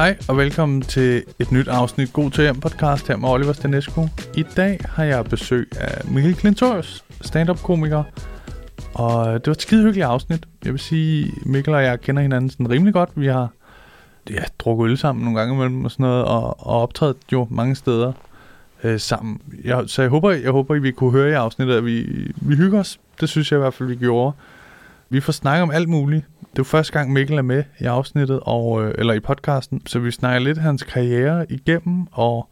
Hej og velkommen til et nyt afsnit God til hjem podcast her med Oliver Stanescu. I dag har jeg besøg af Mikkel Klintorius, stand-up komiker. Og det var et skide hyggeligt afsnit. Jeg vil sige, Mikkel og jeg kender hinanden sådan rimelig godt. Vi har ja, drukket øl sammen nogle gange imellem og sådan noget, og, og optrædet jo mange steder øh, sammen. Jeg, så jeg håber, jeg håber, I vi kunne høre i afsnittet, at vi, vi hygger os. Det synes jeg i hvert fald, vi gjorde. Vi får snakket om alt muligt. Det er første gang, Mikkel er med i afsnittet, og, øh, eller i podcasten, så vi snakker lidt hans karriere igennem, og,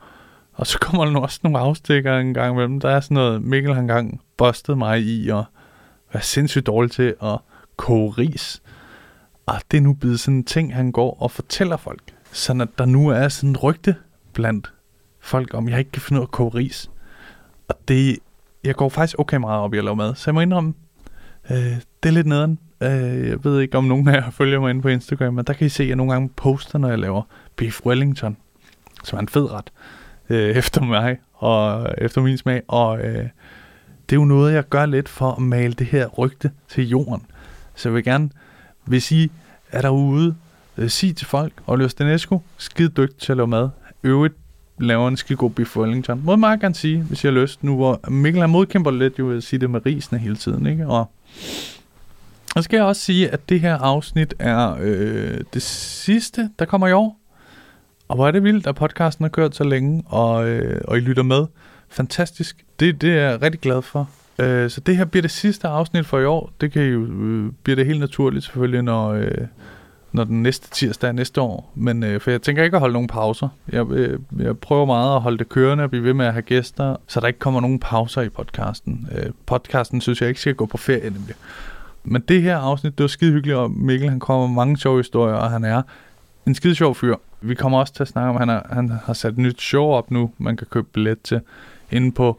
og så kommer der også nogle afstikker en gang imellem. Der er sådan noget, Mikkel har engang bustet mig i at være sindssygt dårlig til at koge ris. Og det er nu blevet sådan en ting, han går og fortæller folk. Så at der nu er sådan et rygte blandt folk, om jeg ikke kan finde ud af at koge ris. Og det, jeg går faktisk okay meget op i at lave mad, så jeg må indrømme, øh, det er lidt nederen. Øh, jeg ved ikke, om nogen af jer følger mig inde på Instagram, men der kan I se, at jeg nogle gange poster, når jeg laver beef wellington, som er en fed ret, øh, efter mig og efter min smag. Og øh, det er jo noget, jeg gør lidt for at male det her rygte til jorden. Så jeg vil gerne, hvis I er derude, øh, sige til folk, Oliver Stanescu, skide dygtig til at lave mad. Øvrigt laver en skide god beef wellington. Må jeg meget gerne sige, hvis jeg har lyst, nu hvor Mikkel er modkæmper lidt, jo vil sige det med risene hele tiden, ikke? Og så skal jeg også sige, at det her afsnit er øh, det sidste, der kommer i år. Og hvor er det vildt, at podcasten har kørt så længe, og, øh, og I lytter med. Fantastisk. Det, det er jeg rigtig glad for. Øh, så det her bliver det sidste afsnit for i år. Det kan jo øh, bliver det helt naturligt selvfølgelig, når, øh, når den næste tirsdag er næste år. Men øh, for jeg tænker ikke at holde nogen pauser. Jeg, øh, jeg prøver meget at holde det kørende og blive ved med at have gæster, så der ikke kommer nogen pauser i podcasten. Øh, podcasten synes jeg ikke skal gå på ferie nemlig. Men det her afsnit, det var skide hyggeligt, og Mikkel han kommer med mange sjove historier, og han er en skide sjov fyr. Vi kommer også til at snakke om, at han, er, han har sat et nyt show op nu, man kan købe billet til, inde på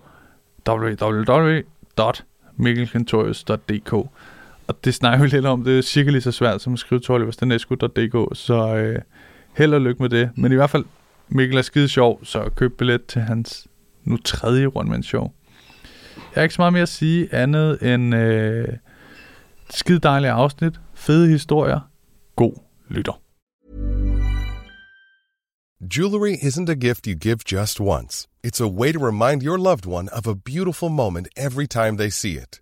www.mikkelkentorius.dk og det snakker vi lidt om, det er cirka lige så svært som at skrive til oliverstanescu.dk, så øh, held og lykke med det. Men i hvert fald, Mikkel er skide sjov, så køb billet til hans nu tredje one show. Jeg har ikke så meget mere at sige andet end... Øh, Skide dejlige afsnit, fede historier, god lytter. Jewelry isn't a gift you give just once. It's a way to remind your loved one of a beautiful moment every time they see it.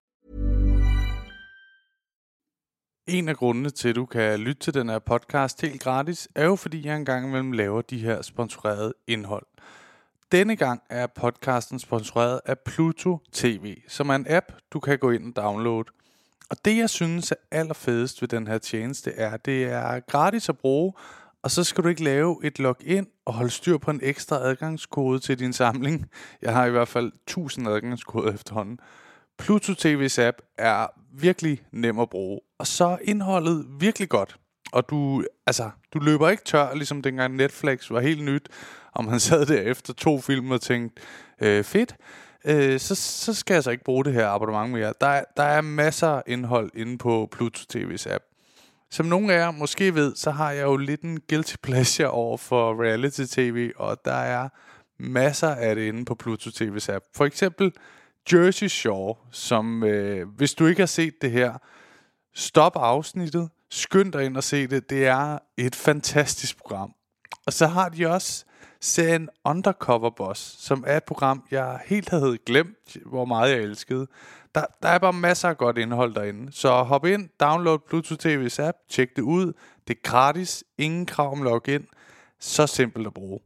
En af grundene til, at du kan lytte til den her podcast helt gratis, er jo fordi jeg engang imellem laver de her sponsorerede indhold. Denne gang er podcasten sponsoreret af Pluto TV, som er en app, du kan gå ind og downloade. Og det, jeg synes er allerfedest ved den her tjeneste, er, at det er gratis at bruge, og så skal du ikke lave et login og holde styr på en ekstra adgangskode til din samling. Jeg har i hvert fald 1000 adgangskoder efterhånden. Pluto TV's app er virkelig nem at bruge, og så er indholdet virkelig godt. Og du, altså, du løber ikke tør, ligesom dengang Netflix var helt nyt, og man sad der efter to film og tænkte, øh, fedt, øh, så, så skal jeg så ikke bruge det her abonnement mere. Der, der er masser af indhold inde på Pluto TV's app. Som nogle af jer måske ved, så har jeg jo lidt en guilty pleasure over for reality tv, og der er masser af det inde på Pluto TV's app. For eksempel Jersey Shore, som øh, hvis du ikke har set det her, stop afsnittet, skynd dig ind og se det. Det er et fantastisk program. Og så har de også serien Undercover Boss, som er et program, jeg helt havde glemt, hvor meget jeg elskede. Der, der er bare masser af godt indhold derinde. Så hop ind, download Bluetooth TV's app, tjek det ud. Det er gratis, ingen krav om login. Så simpelt at bruge.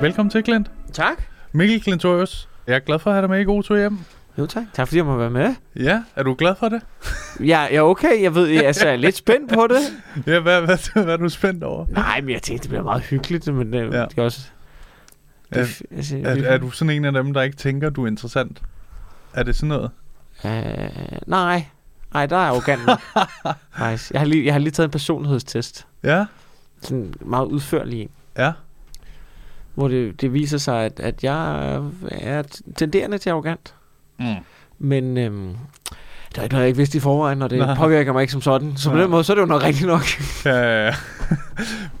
Velkommen til, Klint. Tak. Mikkel Klintorius. Jeg er glad for at have dig med i God Tur Hjem. Jo tak. Tak fordi jeg må være med. Ja, er du glad for det? Ja, er okay. Jeg ved, jeg, altså, jeg er lidt spændt på det. Ja, hvad, hvad, hvad er du spændt over? Nej, men jeg tænkte, det bliver meget hyggeligt, men det, Ja. ja. det er også... Det, Er, altså, er, er du sådan en af dem, der ikke tænker, du er interessant? Er det sådan noget? Øh, nej. Nej, der er arrogant. Faktisk. Jeg har, lige, jeg har lige taget en personlighedstest. Ja? Sådan en meget udførlig en. Ja? Hvor det, det viser sig, at, at jeg er tenderende til arrogant. Mm. Men øhm, det er ikke noget, jeg ikke vidste i forvejen, og det Nej. Påvirker mig ikke som sådan. Så på Nej. den måde, så er det jo nok rigtigt nok. Ja, ja, ja.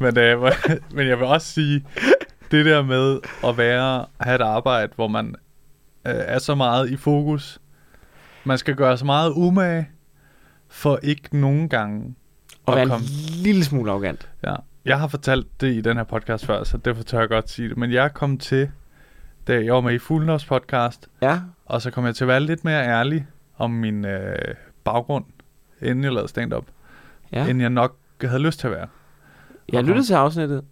men, øh, men jeg vil også sige, det der med at være, have et arbejde, hvor man øh, er så meget i fokus. Man skal gøre så meget umage, for ikke nogen gange Og at være en komme. lille smule arrogant. Ja. Jeg har fortalt det i den her podcast før, så derfor tør jeg godt sige det. Men jeg kom til, da jeg var med i Fuglendorfs podcast, Ja. og så kom jeg til at være lidt mere ærlig om min øh, baggrund, inden jeg lavede stand-up, ja. end jeg nok havde lyst til at være. Jeg lyttede til afsnittet.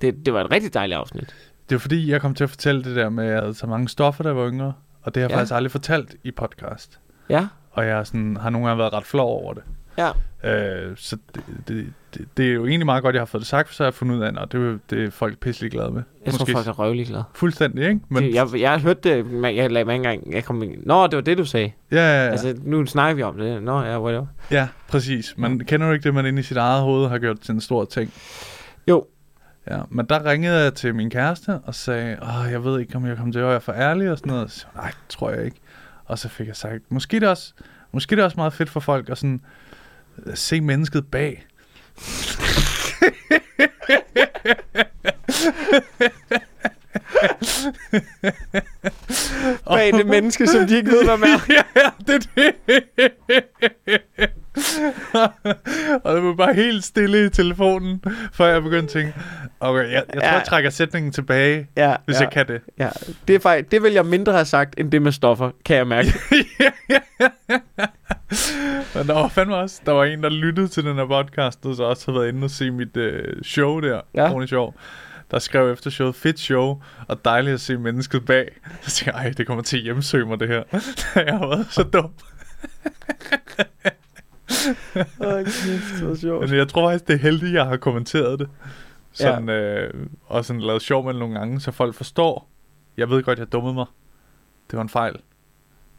Det, det var et rigtig dejligt afsnit. Det er fordi, jeg kom til at fortælle det der med, at jeg havde så mange stoffer, der var yngre, og det har jeg Ja. faktisk aldrig fortalt i podcast. Ja. Og jeg sådan, har nogle gange været ret flov over det. Ja. Øh, så det, det, det, det, er jo egentlig meget godt, jeg har fået det sagt, for så har jeg fundet ud af, at det, er- det er folk pisselig glade med. Jeg tror, folk er røvlig glade. Fuldstændig, ikke? Men... Men, Jeg, jeg har hørt det, men jeg lagde mig ikke engang... Jeg kom, Nå, det var det, du sagde. ja, ja, Ja. Altså, nu snakker vi om det. Nå, ja, whatever. ja, præcis. Man kender jo ikke det, man inde i sit eget hoved har gjort til en stor ting. Jo. Ja, men der ringede jeg til min kæreste og sagde, Åh, jeg ved ikke, om jeg kommer til at være for ærlig og sådan noget. Så, Nej, det tror jeg ikke. Og så fik jeg sagt, måske er det også, måske er det også meget fedt for folk at sådan, se mennesket bag. Bag det menneske, som de ikke ved, hvad med. ja, det er det. og det var bare helt stille i telefonen, før jeg begyndte at tænke, okay, jeg, jeg tror, Ja. jeg trækker sætningen tilbage, Ja, hvis ja, jeg kan det. ja. Det, er faktisk, det vil jeg mindre have sagt, end det med stoffer, kan jeg mærke. Men der var fandme også, der var en, der lyttede til den her podcast, og så også havde været inde og se mit øh, show der, Ja. Show, der skrev efter showet, fedt show, og dejligt at se mennesket bag. Så tænkte jeg, ej, det kommer til at hjemsøge mig, det her. jeg har været så dum. Åh, kæft, hvor sjovt. Men jeg tror faktisk, det er heldigt, jeg har kommenteret det. Sådan, ja. øh, og sådan lavet sjov med nogle gange, så folk forstår. Jeg ved godt, jeg dummede mig. Det var en fejl,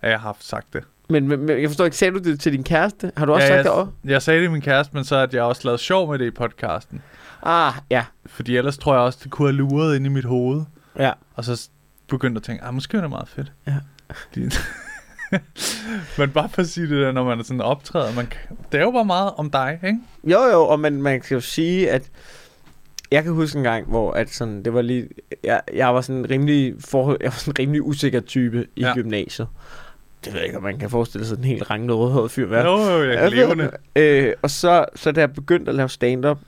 at jeg har haft sagt det. Men, men, men jeg forstår ikke, sagde du det til din kæreste? Har du også ja, sagt jeg, det også? Jeg sagde det til min kæreste, men så at jeg også lavet sjov med det i podcasten. Ah, ja. Fordi ellers tror jeg også, det kunne have luret ind i mit hoved. Ja. Og så begyndte at tænke, ah, måske er det meget fedt. Ja. Men bare for at sige det der, når man er sådan optræder, man det er jo bare meget om dig, ikke? Jo, jo, og man, man kan jo sige, at jeg kan huske en gang, hvor at sådan, det var lige, jeg, jeg var sådan en rimelig, for, jeg var sådan en rimelig usikker type i ja. gymnasiet. Det ved jeg ikke, om man kan forestille sig en helt rangende rødhåret fyr. Hvad? Jo, jo, jeg kan leve det. Øh, og så, så da jeg begyndte at lave stand-up,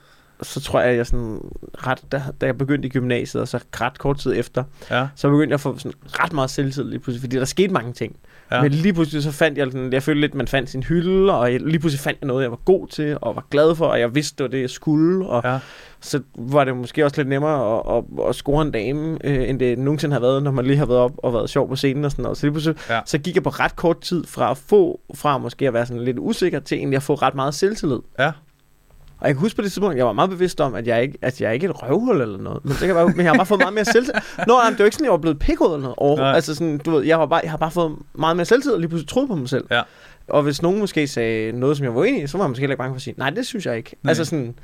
så tror jeg, at jeg sådan ret, da, da jeg begyndte i gymnasiet, og så ret kort tid efter, Ja, så begyndte jeg at få sådan ret meget selvtid lige pludselig, fordi der skete mange ting. ja. Men lige pludselig så fandt jeg sådan, jeg følte lidt, man fandt sin hylde, og jeg, lige pludselig fandt jeg noget, jeg var god til, og var glad for, og jeg vidste, det var det, jeg skulle, og ja. så var det måske også lidt nemmere at, at, at score en dame, øh, end det nogensinde har været, når man lige har været op og været sjov på scenen og sådan noget. Så lige pludselig, ja. så gik jeg på ret kort tid fra at få, fra måske at være sådan lidt usikker, til egentlig at få ret meget selvtillid. Ja. Og jeg kan huske på det tidspunkt, jeg var meget bevidst om, at jeg ikke, at jeg ikke er et røvhul eller noget. Men, det kan være, men jeg har bare fået meget mere selvtillid. Nå, nej, men det var ikke sådan, jeg var blevet pikket eller noget. Over. Nej. Altså sådan, du ved, jeg, var bare, jeg har bare fået meget mere selvtillid, og lige pludselig troede på mig selv. Ja. Og hvis nogen måske sagde noget, som jeg var uenig i, så var jeg måske heller ikke bange for at sige, nej, det synes jeg ikke. Nej. Altså sådan,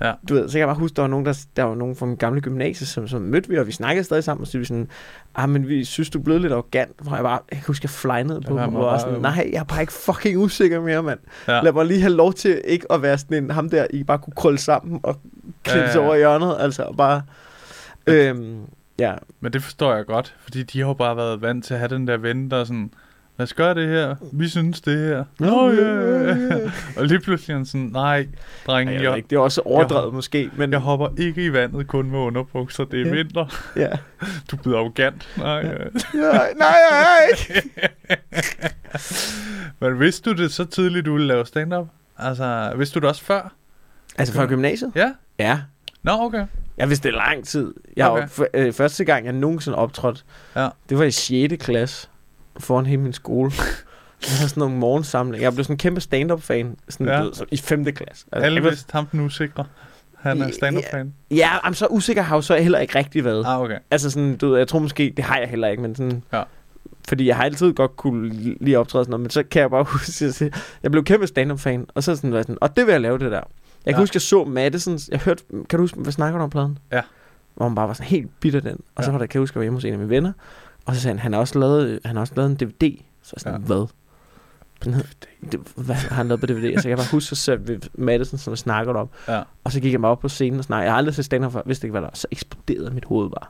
Ja. du ved, så kan jeg bare huske, der var nogen, der, der var nogen fra min gamle gymnasie, som, som mødte vi, og vi snakkede stadig sammen, og så vi sådan, ah, men vi synes, du er blevet lidt arrogant, hvor jeg bare, jeg kan huske, jeg flynede på dem, og var sådan, nej, jeg er bare ikke fucking usikker mere, mand. Ja. Lad mig lige have lov til ikke at være sådan en, ham der, I bare kunne krølle sammen og klippe ja, ja, ja. over hjørnet, altså, og bare, øhm, ja, Men det forstår jeg godt, fordi de har jo bare været vant til at have den der ven, der er sådan, lad os gøre det her, vi synes det her. Nå, ja, ja, ja. Og lige pludselig han sådan, nej, drenge, jeg ved jeg, ikke, det er også overdrevet jeg- måske, men jeg hopper ikke i vandet kun med underbukser, det er Ja. vinter. ja. Du er blevet arrogant. Nej, ja. ja. Nej, jeg er ikke. Men vidste du det så tidligt, du ville lave stand-up? Altså, vidste du det også før? Altså fra gymnasiet? Ja? Ja. Nå, okay. Jeg vidste det lang tid. Jeg Okay. okay. øh, første gang, jeg nogensinde optrådte, Ja. det var i 6. klasse, foran hele min skole. Jeg havde sådan nogle morgensamlinger. Jeg blev sådan en kæmpe stand-up-fan sådan, Ja. ja. ved, så, i 5. klasse. Altså, Alle jeg var- vidste ham den usikre. Han er Ja, stand-up-fan. Ja, jamen, så usikker har jeg jo så heller ikke rigtig været. Ah, okay. Altså sådan, du ved, jeg tror måske, det har jeg heller ikke, men sådan... Ja. Fordi jeg har altid godt kunne lige optræde sådan noget, men så kan jeg bare huske, at jeg- jeg blev kæmpe stand-up-fan, og så sådan, var sådan, og det vil jeg lave det der. Jeg kan Ja. huske, jeg så Madison, jeg hørte, kan du huske, hvad snakker du om pladen? Ja. Hvor man bare var sådan helt bitter den. Og så Ja. var der, kan jeg huske, jeg var hjemme hos en af mine venner, og så sagde han, han har også lavet, han har også lavet en DVD. Så jeg sådan, Ja. hvad? Det, hvad har han lavet på DVD? Så jeg kan bare huske, så vi Madison, som snakker om. Ja. Og så gik jeg bare op på scenen og snakkede. Jeg har aldrig set stand før, vidste ikke, hvad der var. Så eksploderede mit hoved bare.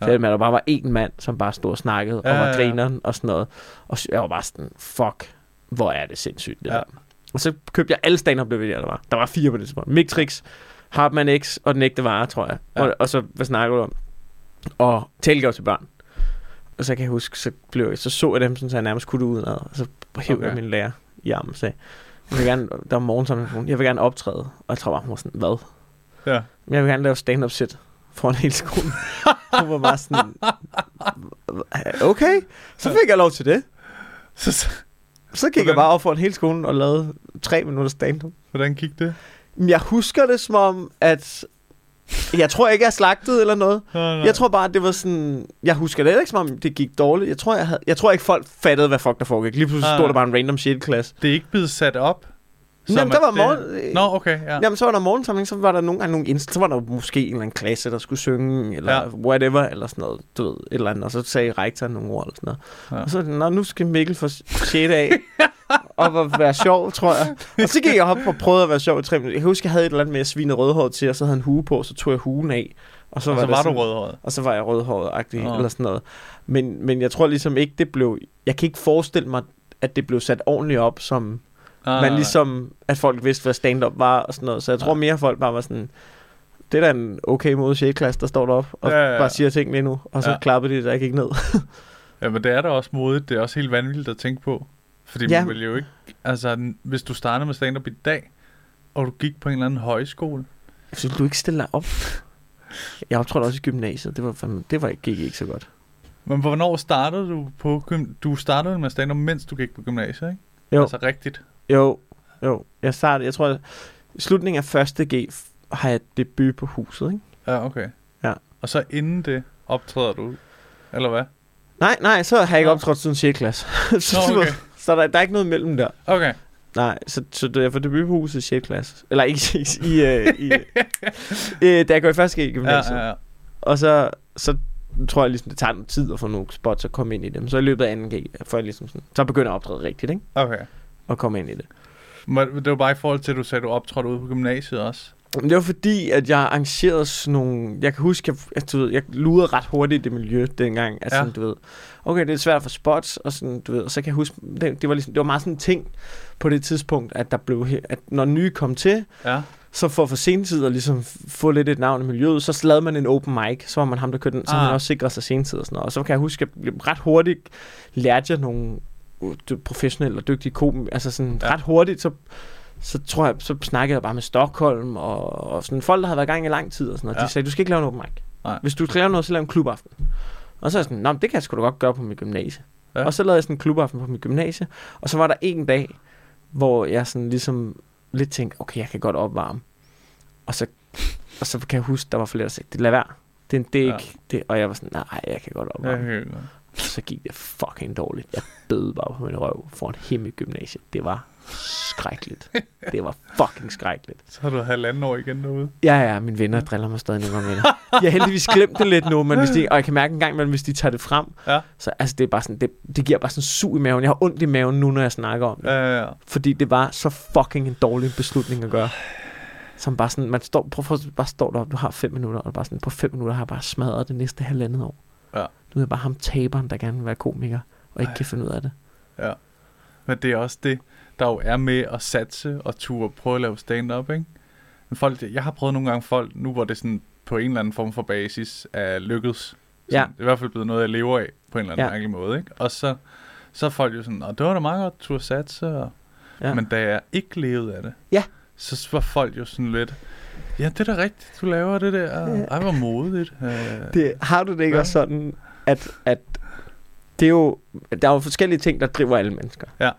Ja. Så der bare var én mand, som bare stod og snakkede, Ja, og var ja, ja. grineren og sådan noget. Og så- jeg var bare sådan, fuck, hvor er det sindssygt, det Ja. der. Og så købte jeg alle stand-up DVD'er, der var. Der var fire på det tidspunkt. Mictrix, Hartman X og Den Ægte Vare, tror jeg. Ja. Og, og, så, hvad snakker du om? Og Talegave til børn. Og så kan jeg huske, så, blev jeg, så så jeg dem, sådan, så jeg nærmest kunne ud og så hævde Okay. jeg min lærer i armen og sagde, jeg vil gerne, der var morgen, jeg vil gerne optræde. Og jeg tror bare, hun var sådan, hvad? Ja. Men jeg vil gerne lave stand-up set foran hele skolen. Hun var bare sådan, okay, så fik jeg lov til det. Så, så, Så gik Hvordan- jeg bare op foran hele skolen og lavede tre minutter stand-up. hvordan gik det? Jeg husker det som om, at jeg tror ikke, jeg slagtet eller noget. Nå, nej. Jeg tror bare, det var sådan... Jeg husker det ikke, som om det gik dårligt. Jeg tror, jeg, havde, jeg tror ikke, folk fattede, hvad fuck der foregik. Lige pludselig Nej, stod nej. der bare en random shit klasse. Det er ikke blevet sat op? Jamen, der at var det- morgen... Nå, okay, ja. Jamen, så var der morgensamling, så var der nogle gange nogle inst- så var der måske en eller anden klasse, der skulle synge, eller Ja. whatever, eller sådan noget, du ved, et eller andet, og så sagde rektoren nogle ord, eller sådan noget. Ja. Og så, Nå, nu skal Mikkel få 6. af, og var- være sjov, tror jeg. Og så gik jeg op og prøvede at være sjov i tre minutter. Jeg kan huske, jeg havde et eller andet med at svine rødhåret til, og så havde han hue på, og så tog jeg huen af. Og så og var, så det var sådan, du rødhåret. Og så var jeg rødhåret-agtig, Nå. eller sådan noget. Men, men jeg tror ligesom ikke, det blev... Jeg kan ikke forestille mig, at det blev sat ordentligt op, som Ah, men ligesom, at folk vidste, hvad stand-up var og sådan noget. Så jeg tror Ja. mere, folk bare var sådan, det er da en okay måde 6. klasse, der står deroppe og Ja, ja, ja, bare siger ting lige nu. Og så Ja. klappede de, der gik ned. Ja, men det er da også modigt. Det er også helt vanvittigt at tænke på. Fordi Ja. man vil jo ikke... Altså, hvis du startede med stand-up i dag, og du gik på en eller anden højskole, Så du ikke stille dig op? Jeg optrådte også i gymnasiet. Det, var, fandme- det var, gik ikke så godt. Men hvornår startede du på Du startede med stand-up, mens du gik på gymnasiet, ikke? Jo. Altså rigtigt. Jo, jo. Jeg startede, jeg tror, at i slutningen af første G f- har jeg debut på huset, ikke? Ja, okay. Ja. Og så inden det optræder du, eller hvad? Nej, nej, så har jeg ikke Nå. optrådt siden 6. klasse. så Nå, okay. så der, der er ikke noget mellem der. Okay. Nej, så, så da jeg får debut på huset i 6. klasse. Eller ikke i, i, øh, i øh, da jeg går i første G i Ja, gymnasiet. ja, ja. Og så, så tror jeg ligesom, det tager noget tid at få nogle spots at komme ind i dem. Så i løbet af 2. G, før jeg ligesom sådan, så begynder at optræde rigtigt, ikke? Okay. Og komme ind i det. Men det var bare i forhold til, at du sagde, at du optrådte ude på gymnasiet også. Det var fordi, at jeg arrangerede sådan nogle... Jeg kan huske, jeg, jeg, jeg lurede ret hurtigt i det miljø dengang. Altså, Ja. du ved, okay, det er svært at få spots, og sådan, du ved, og så kan jeg huske, det, det, var ligesom, det var meget sådan en ting på det tidspunkt, at der blev, at når nye kom til, Ja. så for at få sentid og ligesom få lidt et navn i miljøet, så lavede man en open mic, så var man ham, der kørte den, så ah. man også sikrede sig sentid og sådan noget. Og så kan jeg huske, at ret hurtigt lærte jeg nogle professionelle og dygtige kom, altså sådan Ja. ja. ret hurtigt, så så tror jeg, så snakkede jeg bare med Stockholm og, og sådan folk, der havde været i gang i lang tid og sådan noget. Ja. De sagde, du skal ikke lave en open mic. Nej. Hvis du skal lave noget, så lav en klubaften. Og så er jeg sådan, Nå, men det kan jeg sgu da godt gøre på mit gymnasie. Ja. Ja. Og så lavede jeg sådan en klubaften på mit gymnasie. Og så var der en dag, hvor jeg sådan ligesom lidt tænkte, okay, jeg kan godt opvarme. Og så, og så kan jeg huske, der var flere, der sagde, det lad være. Det, det er Ja. ikke det. Og jeg var sådan, nej, jeg kan godt Ja, opvarme. okay. Så gik det fucking dårligt. Jeg døde bare på min røv foran hele mit gymnasie. Det var skrækkeligt. Det var fucking skrækkeligt. Så har du halvanden år igen derude. Ja, ja, mine venner driller mig stadig nogle gange med det. Jeg har heldigvis glemt det lidt nu, men hvis de, og jeg kan mærke en gang imellem, hvis de tager det frem, Ja. så altså, det, er bare sådan, det, det giver bare sådan sug i maven. Jeg har ondt i maven nu, når jeg snakker om det. Ja, ja, ja. Fordi det var så fucking en dårlig beslutning at gøre. Som bare sådan, man står, prøv at bare står deroppe, du har fem minutter, og bare sådan, på fem minutter har jeg bare smadret det næste halvandet år. Ja. Nu er jeg bare ham taberen, der gerne vil være komiker, og ikke Ej. kan finde ud af det. Ja. Men det er også det, der jo er med at satse og turde prøve at lave stand-up, ikke? Men folk, jeg har prøvet nogle gange folk, nu hvor det sådan på en eller anden form for basis er lykkedes. Ja. Det er i hvert fald blevet noget, jeg lever af på en eller anden Ja. mærkelig måde, ikke? Og så, så er folk jo sådan, og det var da meget godt, turde satse. Og, Ja. Men da jeg ikke levede af det, Ja. så var folk jo sådan lidt, ja, det er da rigtigt, du laver det der. Ej, hvor modigt. Øh, Det, har du det ikke Ja. også sådan, at, at det er jo, der er jo forskellige ting, der driver alle mennesker. Ja.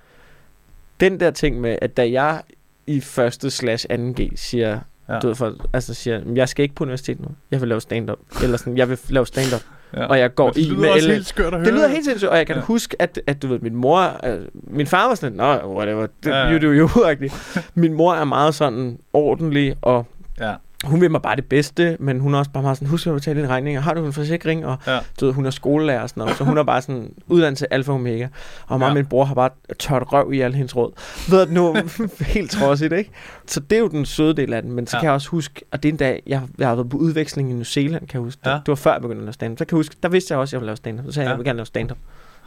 Den der ting med, at da jeg i første slash 2G siger, Ja. du ved, for, altså siger, jeg skal ikke på universitet nu, jeg vil lave stand-up, eller sådan, jeg vil lave stand-up, ja. og jeg går det i med alle. helt skørt at høre. Det lyder helt sindssygt, og jeg kan ja. Huske, at, at du ved, min mor, øh, min far var sådan, nå, whatever, det, Ja, you do you. Min mor er meget sådan ordentlig, og Ja, hun vil mig bare det bedste, men hun er også bare meget sådan, husk at betale dine regninger, har du en forsikring? Og Ja. du ved, hun er skolelærer og sådan noget, så hun er bare sådan uddannelse alfa og omega. Og mig Ja. og min bror har bare tørt røv i alle hendes råd. Ved du nu, helt trodsigt, ikke? Så det er jo den søde del af den, men så Ja. kan jeg også huske, og det er en dag, jeg, jeg har været på udveksling i New Zealand, kan jeg huske. Ja. Det var før jeg begyndte at lave stand-up. Så kan jeg huske, der vidste jeg også, at jeg ville lave stand-up. Så sagde jeg, Ja. jeg vil gerne lave stand-up.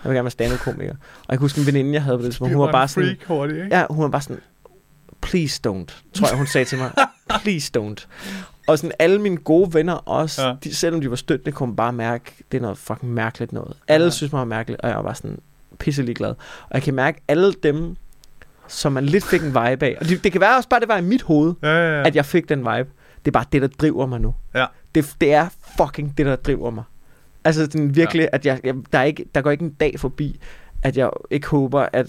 Jeg vil gerne være stand-up-komiker. Og jeg kan huske en veninde, jeg havde på det, som hun var bare sådan, freak hurtigt, ikke? Ja, hun var bare sådan, please don't, tror jeg, hun sagde til mig. Please don't. Og sådan alle mine gode venner også, Ja. de, selvom de var støttende, kunne man bare mærke, det er noget fucking mærkeligt noget. Alle Ja. synes mig var mærkeligt, og jeg var bare sådan pisselig glad. Og jeg kan mærke alle dem, som man lidt fik en vibe af. Og det, det kan være også bare, det var i mit hoved, Ja, ja, ja. at jeg fik den vibe. Det er bare det, der driver mig nu. Ja. Det, det er fucking det, der driver mig. Altså sådan virkelig, ja. at jeg, jeg, der, er ikke, der går ikke en dag forbi, at jeg ikke håber, at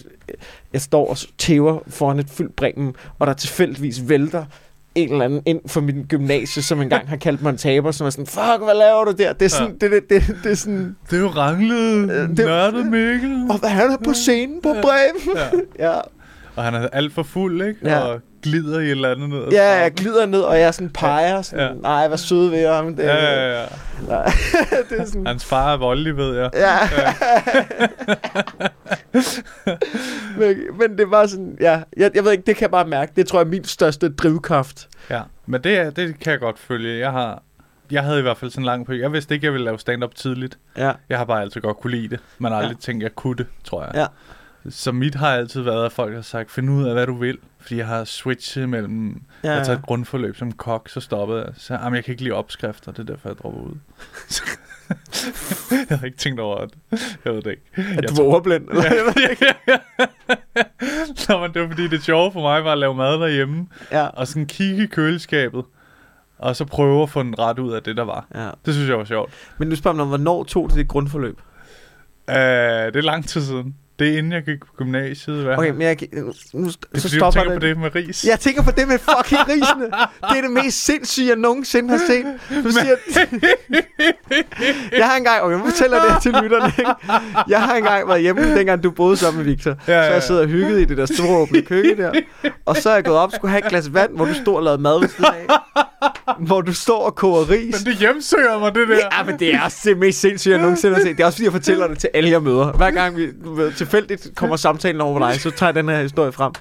jeg står og tæver foran et fyldt bremen, og der tilfældigvis vælter en eller anden ind for min gymnasie, som engang har kaldt mig en taber, som er sådan, fuck, hvad laver du der? Det er sådan, ja. det, det, det, det er sådan, Det er jo ranglet, Øh, det... det- nørdet Mikkel. og hvad han er på scenen på Ja. bremen? Ja. Ja, Og han er alt for fuld, ikke? Ja. Og glider i et eller andet ned. ja jeg glider ned, og jeg sådan peger, sådan, Ja. nej, hvad søde ved ham. Det, Ja, ja, ja. Nej, det er sådan, Hans far er voldelig, ved jeg. Ja. men, men det var sådan, ja, jeg, jeg ved ikke, det kan jeg bare mærke. Det tror jeg er min største drivkraft. Ja, men det, det kan jeg godt følge. Jeg har... Jeg havde i hvert fald sådan en lang periode. Jeg vidste ikke, jeg ville lave stand-up tidligt. Ja, Jeg har bare altid godt kunne lide det. Man har Ja. aldrig tænkt, jeg kunne det, tror jeg. Ja. Så mit har altid været, at folk har sagt, find ud af, hvad du vil. Fordi jeg har switchet mellem... ja, Jeg ja. taget et grundforløb som kok, så stoppede jeg. Så jamen, jeg kan ikke lide opskrifter, det er derfor, jeg dropper ud. jeg har ikke tænkt over det. Jeg ved det ikke. At Jeg du tror- var overblind. eller? Ja, ja, ja. Nå, men det var fordi, det sjove for mig var at lave mad derhjemme, ja. og sådan kigge i køleskabet, og så prøve at få den ret ud af det, der var. ja. Det synes jeg var sjovt. Men nu spørger man, hvornår tog det det grundforløb? Uh, det er lang tid siden. Det er inden jeg gik på gymnasiet. Hvad? Okay, men jeg, kan- nu, det er så fordi, du stopper tænker det. på det med ris. Jeg tænker på det med fucking risene. Det er det mest sindssyge, jeg nogensinde har set. Du siger, jeg har engang, okay, nu fortæller det til lytterne, ikke? Jeg har engang været hjemme, dengang du boede sammen med Victor. Ja, Så ja, jeg ja. sidder og hygget i det der store åbne køkken der. Og så er jeg gået op og skulle have et glas vand, hvor du står og lavet mad ved siden af. Hvor du står og koger ris. Men det hjemsøger mig, det der. Ja, men det er også det mest sindssyge, jeg nogensinde har set. Det er også fordi, jeg fortæller det til alle, jeg møder. Hver gang vi du ved, tilfældigt kommer samtalen over dig, så tager jeg den her historie frem.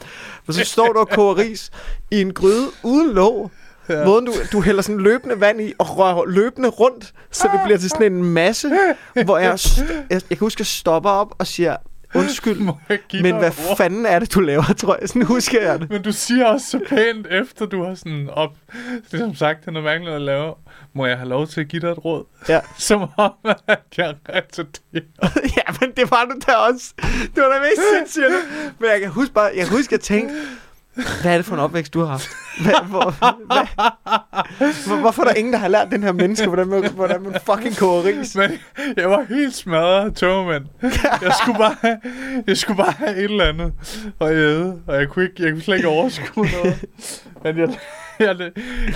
Men så står du og koger ris i en gryde uden låg. Ja. Måden, du, du hælder sådan løbende vand i og rører løbende rundt, så det bliver til sådan en masse, hvor jeg, jeg, jeg kan huske, at jeg stopper op og siger, undskyld, men hvad ord? fanden er det, du laver, tror jeg. Sådan husker jeg det. Men du siger også så pænt efter, du har sådan op... Det som sagt, det er noget mærkeligt at lave. Må jeg have lov til at give dig et råd? Ja. Som om, at jeg er retarderet. ja, men det var du da også. Det var da mest sindssygt. Men jeg kan huske bare, jeg kan huske, at jeg tænkte, hvad er det for en opvækst, du har haft? Hvad, hvor, hvad, hvor, hvorfor er der ingen, der har lært den her menneske, hvordan man, hvordan man fucking koger ris? Men jeg var helt smadret af tømmermænd. Jeg skulle bare have, jeg skulle bare have et eller andet at æde, og jeg kunne, ikke, jeg kunne slet ikke overskue noget. Men jeg, jeg,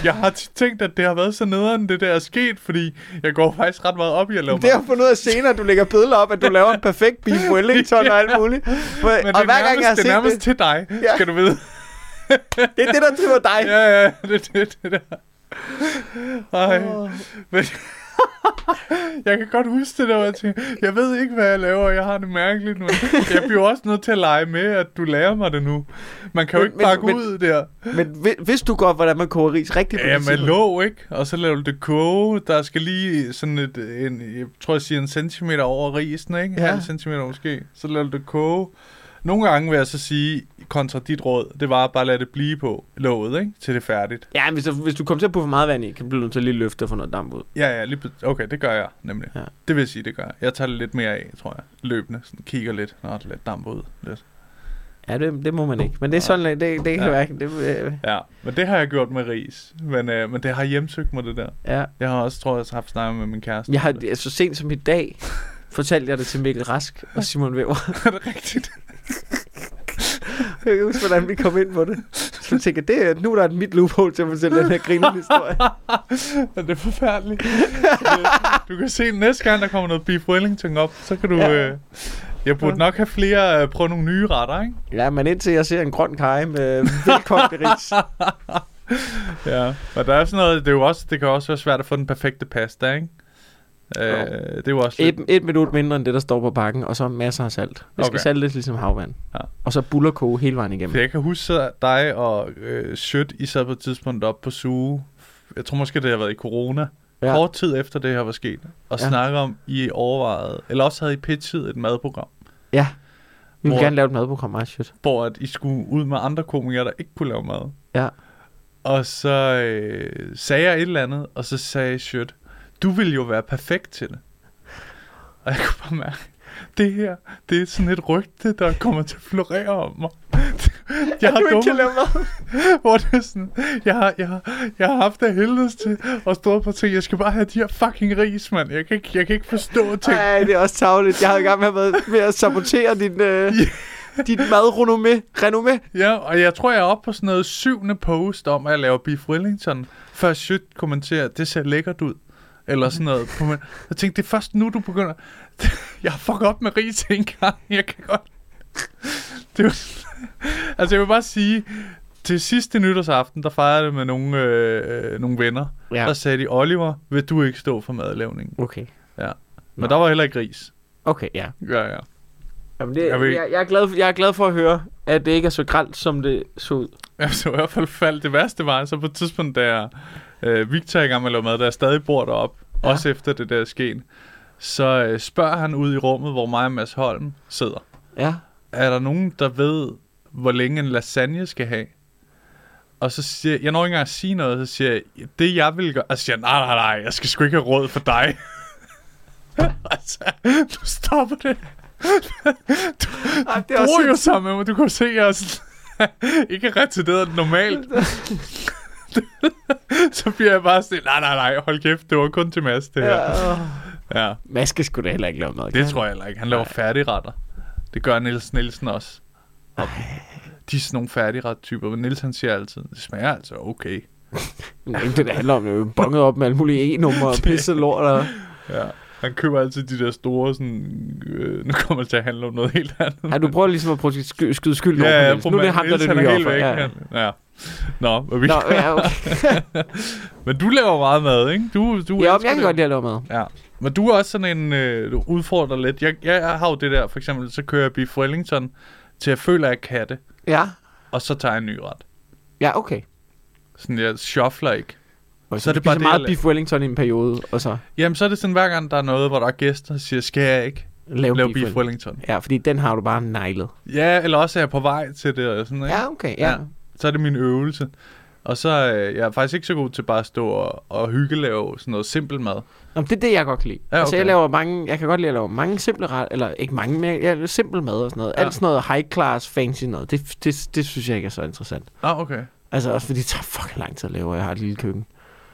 jeg har tænkt, at det har været så nederen, det der er sket, fordi jeg går faktisk ret meget op i at lave Det har fundet ud af senere, at du lægger billeder op, at du laver en perfekt beef wellington og alt muligt. For, Men det og er hver nærmest, gang jeg har det er nærmest det, til dig, Ja. skal du vide. Det er det, der driver dig. Ja, ja, det er det, det der. Ej, Åh. men... jeg kan godt huske det der, jeg tænker, jeg ved ikke, hvad jeg laver, og jeg har det mærkeligt nu. Jeg bliver også nødt til at lege med, at du lærer mig det nu. Man kan jo Men- ikke men- men- ud der. Men vi- vidste du godt, hvordan man koger ris rigtigt? Ja, med låg, ikke? Og så laver du det koge. Der skal lige sådan et, en, jeg tror, jeg siger en centimeter over risen, ikke? Ja. Halv centimeter måske. Så laver du det koge. Nogle gange vil jeg så sige, kontra dit råd, det var bare at lade det blive på låget, ikke? Til det er færdigt. Ja, men hvis, du- hvis du kommer til at putte for meget vand i, kan du blive nødt til at lige løfte og få noget damp ud. Ja, ja, lige, okay, det gør jeg nemlig. Ja. Det vil sige, det gør jeg. Jeg tager lidt mere af, tror jeg. Løbende, sådan kigger lidt, når der er lidt damp ud. Lidt. Ja, det, det må man ikke. Men det er sådan, det, det kan Ja. være. Det, øh, Ja, men det har jeg gjort med ris. Men, øh, men det har hjemsøgt mig, det der. ja. Jeg har også, tror jeg, haft snakket med min kæreste. Jeg har så sent som i dag fortalte jeg det til Mikkel Rask og Simon Weber. er det rigtigt? Jeg kan ikke huske, hvordan vi kom ind på det. Så jeg tænker, det er, nu er der et mit loophole til at fortælle den her grinende historie. Ja, det er forfærdeligt. du kan se, næste gang, der kommer noget beef Wellington op, så kan du... Ja. Øh, jeg burde nok have flere øh, prøve nogle nye retter, ikke? Ja, men indtil jeg ser en grøn kaj med velkommen ris. Ja, og der er sådan noget, det, er jo også, det kan også være svært at få den perfekte pasta, ikke? Øh, det er jo også lidt, Et, et minut mindre end det, der står på pakken, og så masser af salt. Det skal Okay. saltes ligesom havvand. Ja. Og så bullerkoge hele vejen igennem. For jeg kan huske at dig og øh, Sjøt, I sad på et tidspunkt op på suge. Jeg tror måske, det har været i corona. Ja. Kort tid efter det her var sket. Og ja. Snakke om, I overvejede, eller også havde I pitchet et madprogram, Ja. Vi vil Hvor- gerne lave et madprogram, meget shit. hvor at I skulle ud med andre komikere, der ikke kunne lave mad. Ja. Og så øh, sagde jeg et eller andet, og så sagde Sjøt, du vil jo være perfekt til det. Og jeg kunne bare mærke, det her, det er sådan et rygte, der kommer til at florere om mig. Jeg har dummet, lave mad. hvor det er sådan, jeg har, jeg, har, jeg har haft det helvedes til at stå på ting, jeg skal bare have de her fucking ris, mand. Jeg kan ikke, jeg kan ikke forstå ting. Nej, det er også tavligt. Jeg har i gang med at, være- med at sabotere din, øh, dit madrenommé. Renommé. Ja, og jeg tror, jeg er oppe på sådan noget syvende post om, at jeg laver beef Wellington, før Sjøt kommenterer, det ser lækkert ud. Eller sådan noget. På min- Jeg tænkte, det er først nu, du begynder... Jeg har fucket op med ris en gang. Jeg kan godt... Det var... Altså, jeg vil bare sige, til sidste nytårsaften, der fejrede det med nogle, øh, øh, nogle venner. Ja. Ja. Der sagde de, Oliver, vil du ikke stå for madlavningen? Okay. Men Nå. der var heller ikke ris. Okay, ja. Ja, ja. Jamen det, Jeg jeg, jeg, jeg, er glad, jeg er glad for at høre, at det ikke er så gralt, som det så ud. Ja, så i hvert fald faldt det værste var, så på et tidspunkt, da jeg, øh, Victor er i gang med at lave mad, jeg stadig bor deroppe, ja. Også efter det der sken, så øh, spørger han ud i rummet, hvor mig og Mads Holm sidder. Ja. Er der nogen, der ved, hvor længe en lasagne skal have? Og så siger jeg, jeg når ikke engang at sige noget, så siger jeg, det jeg vil gøre, og så siger jeg, nej, nej, nej, jeg skal sgu ikke have råd for dig. altså, du stopper det. Ej, det Du bor jo sammen med mig, du kan se, jeg er sådan, ikke retarderet normalt. så bliver jeg bare sådan, nej, nej, nej, hold kæft, det var kun til Mads, det her. Ja. Ja, Mads skal sgu da heller ikke lave mad. det tror jeg heller ikke. Han laver færdigretter. Det gør Niels Nielsen også. Og de er sådan nogle færdigret-typer, men Niels han siger altid, det smager altså okay. Nej, det handler om, det er jo bonget op med alle mulige e-numre og pisse lort. Og... Ja. Han køber altid de der store, sådan, øh, nu kommer det til at handle om noget helt andet. Ja, du prøver ligesom at prøve at sky- skyde skyld over ja, på ja, Niels. Nu er det ham, der er det nye offer. væk. Ja. Han- Ja. Nå, men, vi Nå, ja, okay. men du laver meget mad, ikke? Du, du ja, jeg kan det. godt lide at lave mad. Ja. Men du er også sådan en, øh, du udfordrer lidt. Jeg, jeg har jo det der, for eksempel, så kører jeg beef Wellington, til jeg føler, at jeg kan det, Ja, og så tager jeg en ny ret. ja, okay. Sådan, jeg shuffler ikke. Og Så er det bare det, meget jeg beef Wellington i en periode, og så Jamen, så er det sådan, hver gang der er noget, hvor der er gæster, så siger jeg, skal jeg ikke lave, lave beef, beef Wellington. Wellington? Ja, fordi den har du bare neglet. Ja, eller også er jeg på vej til det, og sådan, ikke? Ja, okay, ja. Ja. Så er det min øvelse. Og så øh, jeg er faktisk ikke så god til bare at stå og, og hygge lave sådan noget simpel mad. Nå, det er det, jeg godt kan lide. Ja, okay. Altså, jeg laver mange, jeg kan godt lide at lave mange simple ret, eller ikke mange, men jeg simpel mad og sådan noget. Ja. Alt sådan noget high class, fancy noget, det, det, det synes jeg ikke er så interessant. Ah, okay. Altså også fordi det tager fucking lang tid at lave, og jeg har et lille køkken.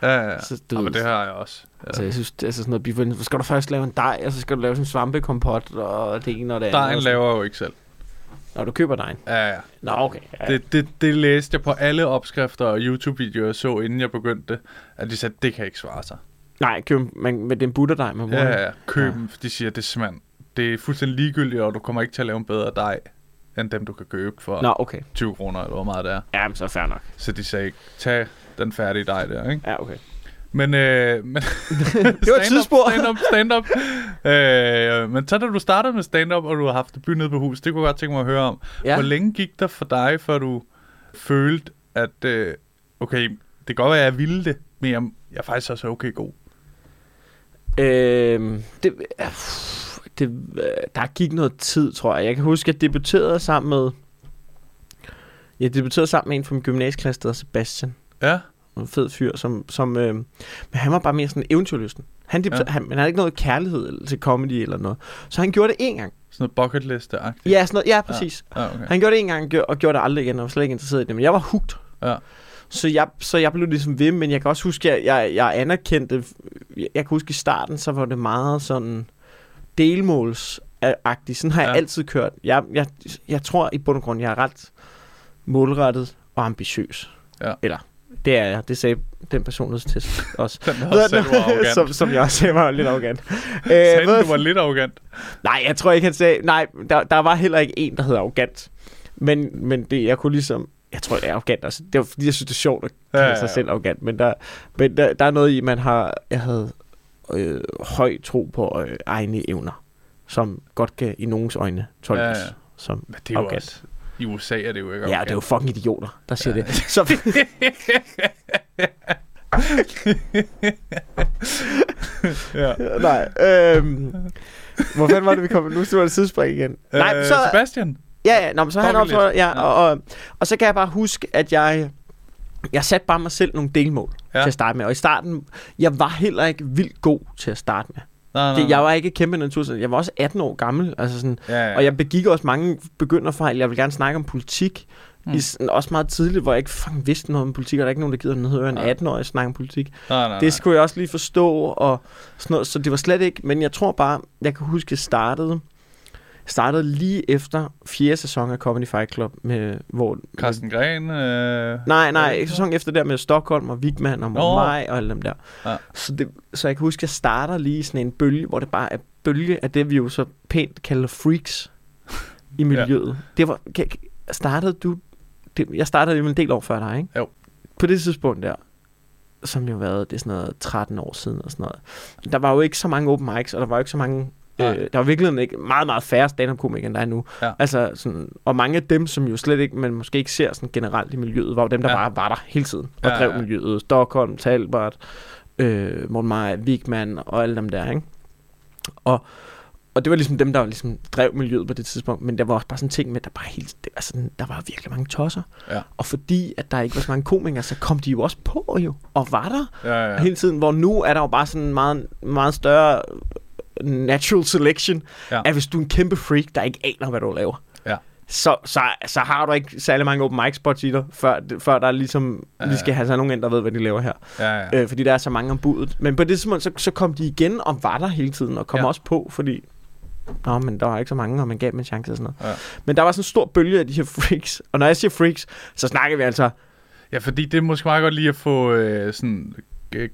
Ja. Så du ja men det har jeg også. Ja. Altså jeg synes, det er altså sådan noget. Så skal du først lave en dej, og så skal du lave sådan en svampekompot, og det ene og det andet. Dejen laver jeg jo ikke selv. Når du køber dejen. Ja, ja. Nå, okay. Ja. Det, det, det læste jeg på alle opskrifter og YouTube-videoer, jeg så, inden jeg begyndte det, at de sagde, det kan ikke svare sig. Nej, køb, man, med den butterdej, man bruger. Ja, ja. Køb Ja. dem, de siger, det er simpelthen, det er fuldstændig ligegyldigt, og du kommer ikke til at lave en bedre dej, end dem, du kan købe for Nå, okay. 20 kroner, eller hvor meget det er. Ja, men så fair nok. Så de sagde, tag den færdige dej der, ikke? Ja, okay. Men, øh, men Det var et tidsspor. Stand-up, stand-up. øh, men så da du startede med stand-up, og du har haft debut nede på hus, det kunne jeg godt tænke mig at høre om. Ja. Hvor længe gik der for dig, før du følte, at øh, okay, det kan godt være, at jeg ville det, men jeg, jeg er faktisk også okay god. Det, øh, det, øh, der gik noget tid, tror jeg. Jeg kan huske, at jeg debuterede sammen med... Jeg debuterede sammen med en fra min gymnasieklasse, der hedder Sebastian. Ja, En fed fyr, som... som øh, men han var bare mere sådan eventyrlysten. Han, Ja. ja. han, men han havde ikke noget kærlighed til comedy eller noget. Så han gjorde det en gang. noget bucket liste -agtigt. Ja, sådan noget, ja, præcis. Ja, okay. Han gjorde det en gang og gjorde det aldrig igen, og var slet ikke interesseret i det. Men jeg var hugt. Ja. Så jeg, så jeg blev ligesom ved, men jeg kan også huske, at jeg, jeg anerkendte, jeg, jeg kan huske i starten, så var det meget sådan delmålsagtigt. Sådan har jeg Ja. altid kørt. Jeg, jeg, jeg tror i bund og grund, jeg er ret målrettet og ambitiøs. Ja. Eller, det er jeg. Det sagde den personlighedstest også. Den også sagde, du var arrogant. som, som jeg også sagde var lidt arrogant. Øh, Sagde du var lidt arrogant. Nej, jeg tror ikke, han sagde... Nej, der, der var heller ikke en, der hedder arrogant. Men, men det, jeg kunne ligesom... Jeg tror, jeg er arrogant. Altså, det var fordi, jeg synes, det er sjovt at Ja, kalde ja, sig ja. selv arrogant. Men, der, men der, der er noget i, man har... Jeg havde øh, høj tro på øh, egne evner, som godt kan i nogens øjne tolkes Ja, ja, ja. ja. som Men det er arrogant. også... I USA er det jo ikke Ja, det er jo fucking idioter, der siger Ja. det. Så, ja. nej, øhm, hvor fanden var det, vi kom? Nu stod det sidespring igen. Nej, øh, så, Sebastian? Ja, ja, nå, men så han også, ja, Ja. og, og, og så kan jeg bare huske, at jeg, jeg satte bare mig selv nogle delmål ja. til at starte med. Og i starten, jeg var heller ikke vildt god til at starte med. Nej, nej, Det, jeg var ikke kæmpe naturstudent. Jeg var også 18 år gammel. Altså sådan, Ja, ja. Og jeg begik også mange begynderfejl. Jeg vil gerne snakke om politik. Mm. I, sådan, også meget tidligt, hvor jeg ikke fucking vidste noget om politik, og der er ikke nogen, der gider høre en Nej. 18-årig snakke om politik. nej, nej, Det skulle jeg også lige forstå, og sådan noget, så det var slet ikke, men jeg tror bare, jeg kan huske, jeg startede, startede lige efter fjerde sæson af Comedy Fight Club, med, hvor... Carsten Gren? Øh... Nej, nej, ikke sæson efter der med Stockholm og Wigman og mig og alle dem der. Ja. Så, det, så jeg kan huske, at jeg starter lige sådan en bølge, hvor det bare er bølge af det, vi jo så pænt kalder freaks i miljøet. Ja. Det var, startede du... Det, jeg startede jo en del år før dig, ikke? Jo. På det tidspunkt der, som jo været, det er sådan noget 13 år siden og sådan noget. Der var jo ikke så mange open mics, og der var jo ikke så mange... Nej. Øh, der var virkelig ikke meget, meget færre stand-up komikere, end der er nu. Ja. Altså sådan, og mange af dem, som jo slet ikke, man måske ikke ser sådan generelt i miljøet, var jo dem, der Ja. bare var der hele tiden og Ja, drev ja. miljøet. Stockholm, Talbot, øh, Morten Meier, Wigman og alle dem der, ikke? Og, og det var ligesom dem, der ligesom drev miljøet på det tidspunkt, men der var også bare sådan ting med, der bare helt, det var sådan, der var virkelig mange tosser. Ja. Og fordi, at der ikke var så mange komikere, så kom de jo også på jo, og var der Ja, ja. hele tiden, hvor nu er der jo bare sådan meget, meget større natural selection, Ja. at hvis du er en kæmpe freak, der ikke aner, hvad du laver, Ja. så, så, så har du ikke særlig mange open mic spots i dig, før, før der er ligesom, Ja, ja. vi skal have så nogen ind, der ved, hvad de laver her. ja, ja. Øh, fordi der er så mange om budet. Men på det tidspunkt, så, så kom de igen og var der hele tiden, og kom Ja. også på, fordi Nå, men der var ikke så mange, og man gav dem en chance og sådan noget. Ja. Men der var sådan en stor bølge af de her freaks. Og når jeg siger freaks, så snakker vi altså... ja, fordi det er måske meget godt lige at få øh, sådan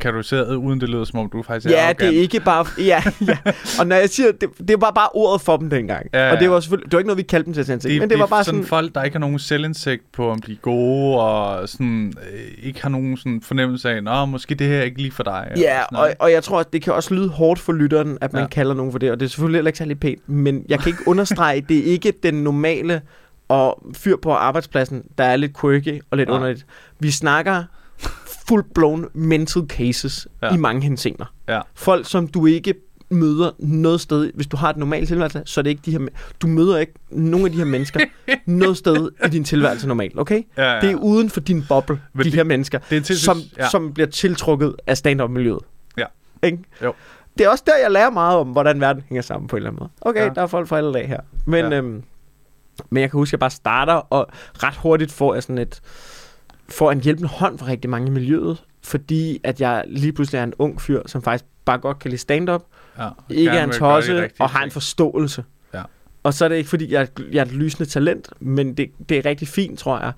kategoriseret, uden det lyder som om du faktisk er Ja, arrogant. det er ikke bare... Ja, ja. Og når jeg siger... Det, det var bare ordet for dem dengang. Ja, ja. Og det var selvfølgelig... Det var ikke noget, vi kaldte dem til det, men det var bare sådan sådan... folk, der ikke har nogen selvindsigt på, om de er gode, og sådan, øh, ikke har nogen sådan fornemmelse af, nå, måske det her er ikke lige for dig. Ja, sådan og, og jeg tror, at det kan også lyde hårdt for lytteren, at man Ja. ja. kalder nogen for det, og det er selvfølgelig heller ikke særlig pænt, men jeg kan ikke understrege, det er ikke den normale og fyr på arbejdspladsen, der er lidt quirky og lidt Nej. underligt. Vi snakker full-blown mental cases Ja. i mange henseender. Ja. Folk, som du ikke møder noget sted. Hvis du har et normalt tilværelse, så er det ikke de her... Du møder ikke nogen af de her mennesker noget sted i din tilværelse normalt, okay? ja, ja. Det er uden for din boble, Men de det- her mennesker det er til- som, ja. som bliver tiltrukket af stand-up-miljøet. Ja. Ikke? Jo. Det er også der, jeg lærer meget om, hvordan verden hænger sammen på en eller anden måde. Okay, Ja. der er folk fra alle lag her. Men, Ja. øhm, men jeg kan huske, at jeg bare starter, og ret hurtigt får jeg sådan et får en hjælpende hånd fra rigtig mange i miljøet, fordi at jeg lige pludselig er en ung fyr, som faktisk bare godt kan lide stand-up, ja, ikke er en tosse, og har en forståelse. Ja. Og så er det ikke, fordi jeg, jeg er et lysende talent, men det, det er rigtig fint, tror jeg.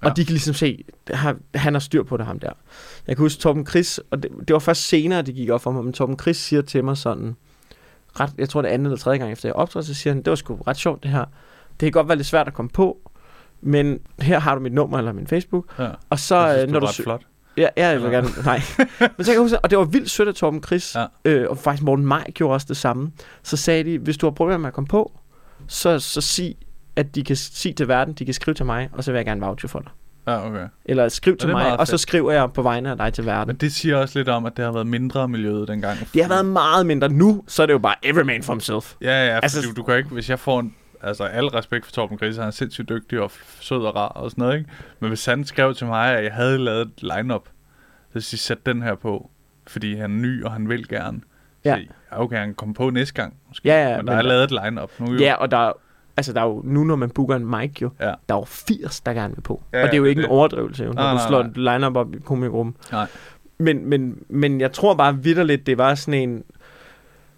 Og Ja. de kan ligesom se, han har styr på det, ham der. Jeg kan huske Torben Chris, og det, det var først senere, det gik op for mig, men Torben Chris siger til mig sådan, ret, jeg tror det er anden eller tredje gang efter jeg optrådte, så siger han, det var sgu ret sjovt det her. Det kan godt være lidt svært at komme på, men her har du mit nummer eller min Facebook, Ja. og så Jeg synes, øh, du når er du sø- flot. Ja, ja, jeg vil Ja. gerne. Nej. Men så kan jeg huske, og det var vildt sødt af Torben Chris, Ja. øh, og faktisk Morten Maj gjorde også det samme. Så sagde de, hvis du har problemer med at komme på, så, så sig, at de kan sige til verden, de kan skrive til mig, og så vil jeg gerne vouche for dig. Ja, okay. Eller skriv til mig, og så skriver jeg på vegne af dig til verden. Men det siger også lidt om, at det har været mindre miljøet dengang. Det har været meget mindre. Nu, så er det jo bare every man for himself. Ja, ja, altså, fordi du, du kan ikke, hvis jeg får en, altså al respekt for Torben Grise, han er sindssygt dygtig og sød og rar og sådan noget, ikke? Men hvis han skrev til mig, at jeg havde lavet et line-up, så siger sæt den her på, fordi han er ny, og han vil gerne. Ja. Så, okay, han kommer på næste gang, måske. Ja, ja, men der men er lavet et line-up nu jo. Ja, og der er, altså der er jo, nu når man booker en mic jo, Ja. der er jo 80, der gerne vil på. Ja, og det er jo ikke det- en overdrivelse, jo, når Nej, du nej, slår nej. et line-up op i komikergruppen. Nej. Men, men, men jeg tror bare vidderligt, det var sådan en...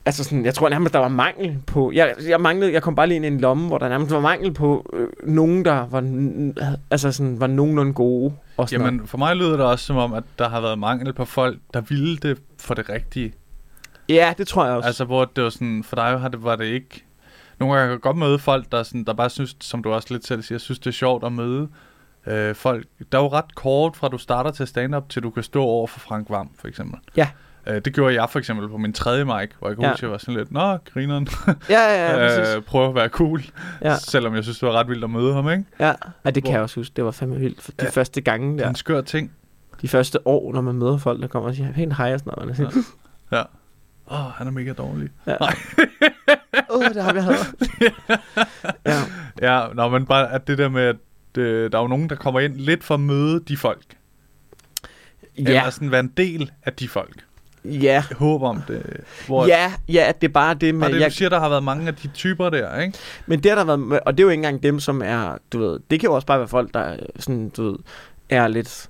Altså sådan, jeg tror nærmest, der var mangel på... Jeg, jeg, manglede, jeg kom bare lige ind i en lomme, hvor der nærmest var mangel på øh, nogen, der var, altså sådan, var nogenlunde gode. Og sådan noget. Jamen, for mig lyder det også som om, at der har været mangel på folk, der ville det for det rigtige. Ja, det tror jeg også. Altså, hvor det var sådan, for dig har det, var det ikke... Nogle gange kan jeg godt møde folk, der, sådan, der bare synes, som du også lidt selv siger, synes det er sjovt at møde øh, folk. Der er jo ret kort fra du starter til stand-up, til du kan stå over for Frank Vam, for eksempel. Ja. Øh, det gjorde jeg for eksempel på min tredje mic, hvor jeg kunne Ja. ja. huske, at jeg var sådan lidt, nå, grineren, ja, ja, ja, øh, prøv at være cool. Ja. Ja. Selvom jeg synes, det var ret vildt at møde ham, ikke? Ja, ja, det kan Hvor- jeg også huske. Det var fandme vildt. For de Ja. første gange Det er der, en skør ting. de første år, når man møder folk, der kommer og siger, helt hej og sådan noget. Og man siger, Ja. Åh, oh, han er mega dårlig. åh, det har vi haft. ja. Ja, nå, men bare at det der med, at øh, der er jo nogen, der kommer ind lidt for at møde de folk. Ja, Eller sådan være en del af de folk. Ja, håber om det. Hvor ja, ja, det er bare det med... og det, jeg, du siger, der har været mange af de typer der, ikke? Men det har der været, og det er jo ikke engang dem, som er, du ved, det kan jo også bare være folk, der er sådan, du ved, er lidt,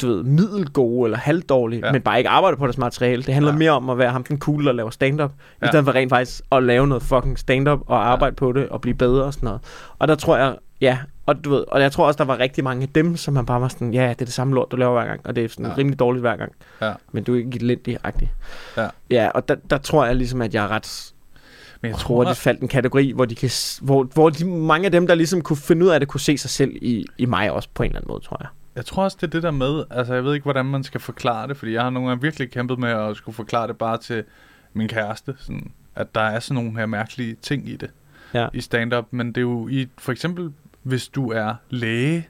du ved, middelgode eller halvdårlige, ja. Men bare ikke arbejder på deres materiale. Det handler ja. Mere om at være ham den cool, der laver stand-up, ja. i stedet for rent faktisk at lave noget fucking stand-up og arbejde ja. på det og blive bedre og sådan noget. Og der tror jeg, ja, og du ved, og jeg tror også, der var rigtig mange af dem, som man bare var sådan, ja, det er det samme lort, du laver hver gang, og det er sådan ja. Rimelig dårligt hver gang. Ja. Men du er ikke elendig-agtig. Ja. Ja, og der, der tror jeg ligesom, at jeg er ret Men jeg tror, hurtigt faldt en kategori, hvor, de kan, hvor, hvor de, mange af dem, der ligesom kunne finde ud af det, kunne se sig selv i, i mig også på en eller anden måde, tror jeg. jeg tror også, det er det der med, altså jeg ved ikke, hvordan man skal forklare det, fordi jeg har nogle gange virkelig kæmpet med at skulle forklare det bare til min kæreste, sådan, at der er sådan nogle her mærkelige ting i det, Ja. i stand-up, men det er jo i, for eksempel, hvis du er læge,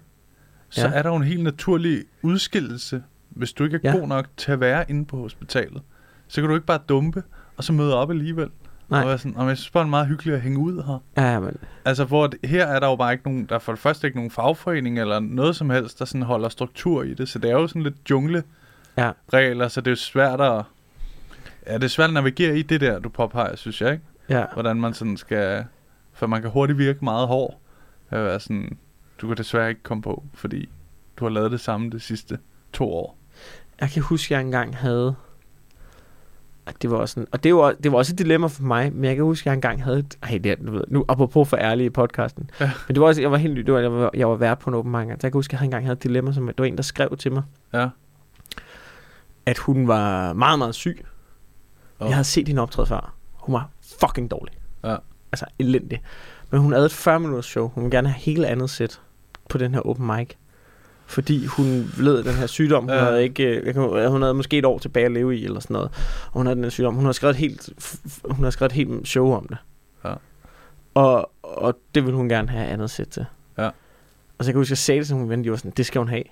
så Ja. er der jo en helt naturlig udskillelse, hvis du ikke er Ja. god nok til at være inde på hospitalet. Så kan du ikke bare dumpe, og så møde op alligevel. Nej. Og være sådan, og jeg synes bare, det er meget hyggeligt at hænge ud her. Ja, men, Altså, hvor det, her er der jo bare ikke nogen, der er for det første ikke nogen fagforening eller noget som helst, der sådan holder struktur i det. Så det er jo sådan lidt jungle ja. regler, så det er jo svært at... Ja, det er svært at navigere i det der, du påpeger, synes jeg, ikke? ja. Hvordan man sådan skal... For man kan hurtigt virke meget hård. At være sådan, du kan desværre ikke komme på, fordi du har lavet det samme de sidste to år. Jeg kan huske, at jeg engang havde... at Det var også sådan, og det var, det var også et dilemma for mig, men jeg kan huske, at jeg engang havde... Ej, det er, du ved, nu apropos for ærlig i podcasten. Ja. Men det var også, jeg var helt ny, det var, jeg var, jeg var vært på en open mic, så jeg kan huske, at jeg engang havde et dilemma, som det var en, der skrev til mig, Ja. at hun var meget, meget syg. Oh. Jeg havde set hende optræde før. Hun var fucking dårlig. Ja. Altså elendig. Men hun havde et 40 minutters show. Hun ville gerne have helt andet sæt på den her open mic. Fordi hun led af den her sygdom. Hun, Ja. havde ikke, øh, hun havde måske et år tilbage at leve i, eller sådan noget. Og hun havde den her sygdom. Hun har skrevet et helt, hun har skrevet et helt show om det. Ja. Og, og det ville hun gerne have andet sæt til. Ja. Og så jeg kan huske, at jeg sagde det til hun ven, de var sådan, det skal hun have.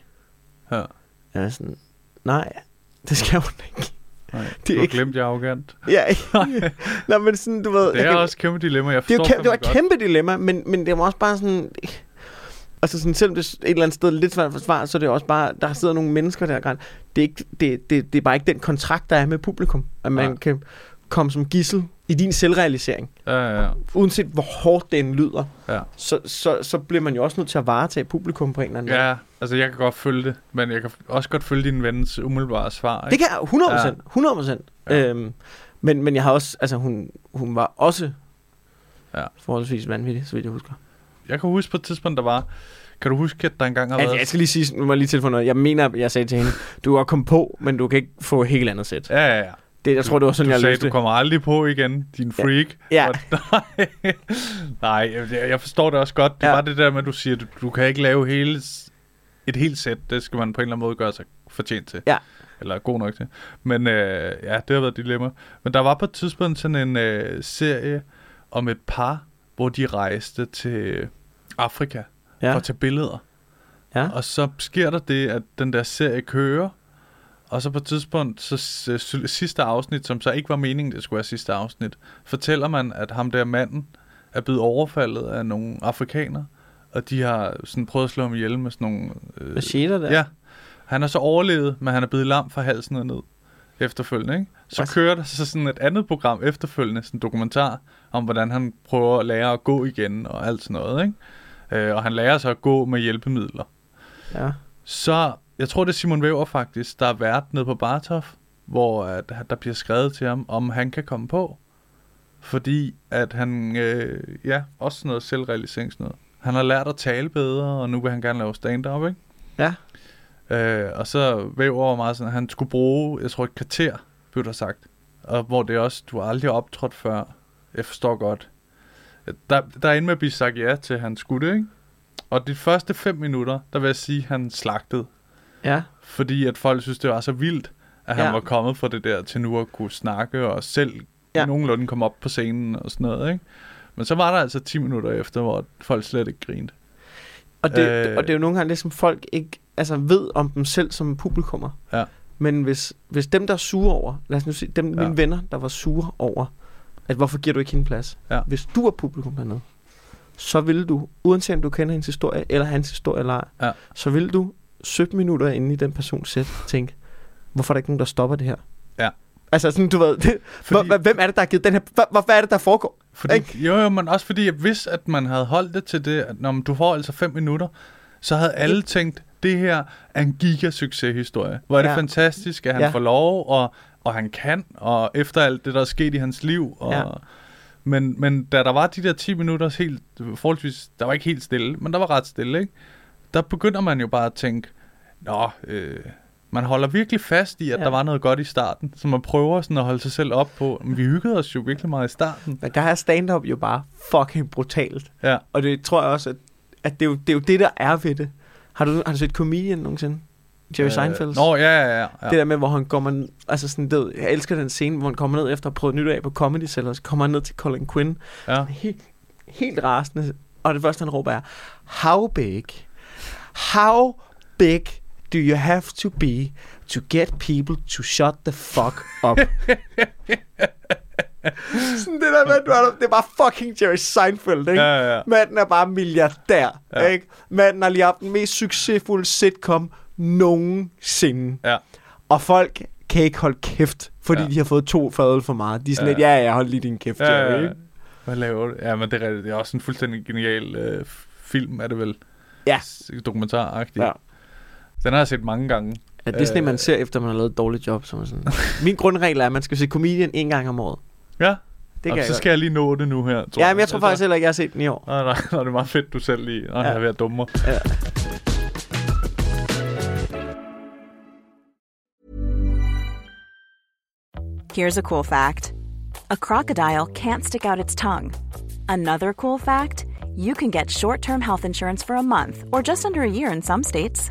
Ja. Jeg var sådan, nej, det skal hun ikke. Nej, Det er ikke- glemt, jeg arrogant. Ja, Nej, men sådan, du ved... Det jeg er kan- også kæmpe dilemma, jeg det, er forstår kæmpe, det var et kæmpe dilemma, men, men det var også bare sådan... Altså sådan, selvom det er et eller andet sted lidt svært at forsvare, så er det også bare, der sidder nogle mennesker der, det er, ikke, det, det, det er bare ikke den kontrakt, der er med publikum, at man Nej. kan komme som gissel i din selvrealisering. Ja, ja, ja. Uanset hvor hårdt den lyder, ja. så, så, så bliver man jo også nødt til at varetage publikum på en eller anden måde. Ja, altså jeg kan godt følge det, men jeg kan også godt følge din vens umiddelbare svar. Det Ikke? kan jeg 100 Ja. 100 procent. Ja. Øhm, men, men jeg har også, altså hun, hun var også Ja. forholdsvis vanvittig, så vidt jeg husker. Jeg kan huske på et tidspunkt, der var... Kan du huske, at der engang har Altså, været... jeg skal lige sige, nu må jeg lige tilføje noget. Jeg mener, jeg sagde til hende, du har kommet på, men du kan ikke få helt andet sæt. Ja, ja, ja. Det, jeg tror, det var sådan, du jeg sagde, løste du kommer aldrig på igen, din freak. Ja. Og, nej, nej jeg, jeg forstår det også godt. Det Ja. bare det der med, at du siger, at du, du kan ikke lave hele, et helt sæt. Det skal man på en eller anden måde gøre sig fortjent til. Ja. Eller god nok til. Men øh, ja, det har været et dilemma. Men der var på et tidspunkt sådan en øh, serie om et par, hvor de rejste til Afrika ja. Ja. for at tage billeder. Ja. Og så sker der det, at den der serie kører, og så på et tidspunkt, så s- sidste afsnit, som så ikke var meningen, det skulle være sidste afsnit, fortæller man, at ham der manden er blevet overfaldet af nogle afrikanere, og de har sådan prøvet at slå ham ihjel med sådan nogle... Øh, Hvad siger der? Ja, han har så overlevet, men han er blevet lam fra halsen og ned. efterfølgende, ikke? Så Hvad? kører der så sådan et andet program efterfølgende, sådan en dokumentar, om hvordan han prøver at lære at gå igen og alt sådan noget, ikke? Øh, og han lærer sig at gå med hjælpemidler. Ja. Så, jeg tror det er Simon Væver faktisk, der er vært nede på Bartof, hvor at, der bliver skrevet til ham, om han kan komme på. Fordi at han, øh, ja, også sådan noget selvrealisering sådan noget. Han har lært at tale bedre, og nu vil han gerne lave stand-up, ikke? Ja. Øh, og så Væver var meget sådan, at han skulle bruge, jeg tror et kvarter, blev der sagt. Og hvor det også, du har aldrig optrådt før. Jeg forstår godt. Der, der er inde med at blive sagt ja til, at han skulle det, ikke? Og de første fem minutter, der vil jeg sige, at han slagtede. Ja. Fordi at folk synes, det var så vildt, at han Ja. var kommet fra det der til nu at kunne snakke og selv Ja. nogenlunde komme op på scenen og sådan noget, ikke? Men så var der altså 10 minutter efter, hvor folk slet ikke grinede. Og det, Øh. øh, og det er jo nogle gange det, som folk ikke altså, ved om dem selv som publikummer. Ja. Men hvis, hvis dem, der er sure over, lad os nu sige, dem, Ja. mine venner, der var sure over, at hvorfor giver du ikke hende plads? Ja. Hvis du er publikum hernede, så vil du, uanset om du kender hendes historie, eller hans historie eller ej, Ja. så vil du 17 minutter inde i den persons sæt tænke, hvorfor er der ikke nogen, der stopper det her? Ja. Altså sådan, du ved, det, Fordi- hvem er det, der har givet den her, hvad, hvad, er det, der foregår? Fordi, Ikke? jo, jo, men også fordi, at hvis at man havde holdt det til det, at når du får altså 5 minutter, så havde alle tænkt, det her er en gigasucceshistorie. Hvor er det Ja. fantastisk, at han Ja. får lov, og, og han kan, og efter alt det, der er sket i hans liv. Og, ja. men, men da der var de der 10 minutter helt, forholdsvis, der var ikke helt stille, men der var ret stille, ikke? Der begynder man jo bare at tænke, nå, øh, man holder virkelig fast i, at Ja. der var noget godt i starten, så man prøver sådan at holde sig selv op på, men vi hyggede os jo virkelig meget i starten. Men der er stand-up jo bare fucking brutalt. Ja. Og det tror jeg også, at, at det, er jo, det er jo det, der er ved det. Har du, har du set Comedian nogensinde? Jerry Seinfeld? Øh, Nå, ja, ja, ja. Det der med, hvor han kommer... Altså sådan, det, jeg elsker den scene, hvor han kommer ned efter at have prøvet nyt af på Comedy Cellar, så kommer han ned til Colin Quinn. ja. Helt, helt rasende. Og det første, han råber er, How big, how big do you have to be to get people to shut the fuck up? sådan det der med, du er, det er bare fucking Jerry Seinfeld, ikke? Ja, ja. Manden er bare milliardær, ja. Ikke? Manden har lige haft den mest succesfulde sitcom nogensinde. Ja. Og folk kan ikke holde kæft, fordi ja. De har fået to fadøl for meget. De er sådan Ja. lidt, ja, ja, hold lige din kæft, Ja, Jerry. ja, ja. Hvad laver du? Ja, men det er, det er også en fuldstændig genial øh, film, er det vel? Ja. Dokumentaragtig. Ja. Den har jeg set mange gange. Ja, det er sådan, øh, Øh. man ser efter, man har lavet et dårligt job. Som sådan. Min grundregel er, at man skal se comedian en gang om året. Ja, Det kan og jeg så godt. skal jeg lige nå det nu her. Ja, men jeg tror faktisk heller ikke, jeg har set den i år. Nej, nej, nej, det er meget fedt, du selv lige. Nej, Ja. jeg er ved at dumme. Ja. Here's a cool fact a crocodile can't stick out its tongue. Another cool fact you can get short term health insurance for a month or just under a year in some states.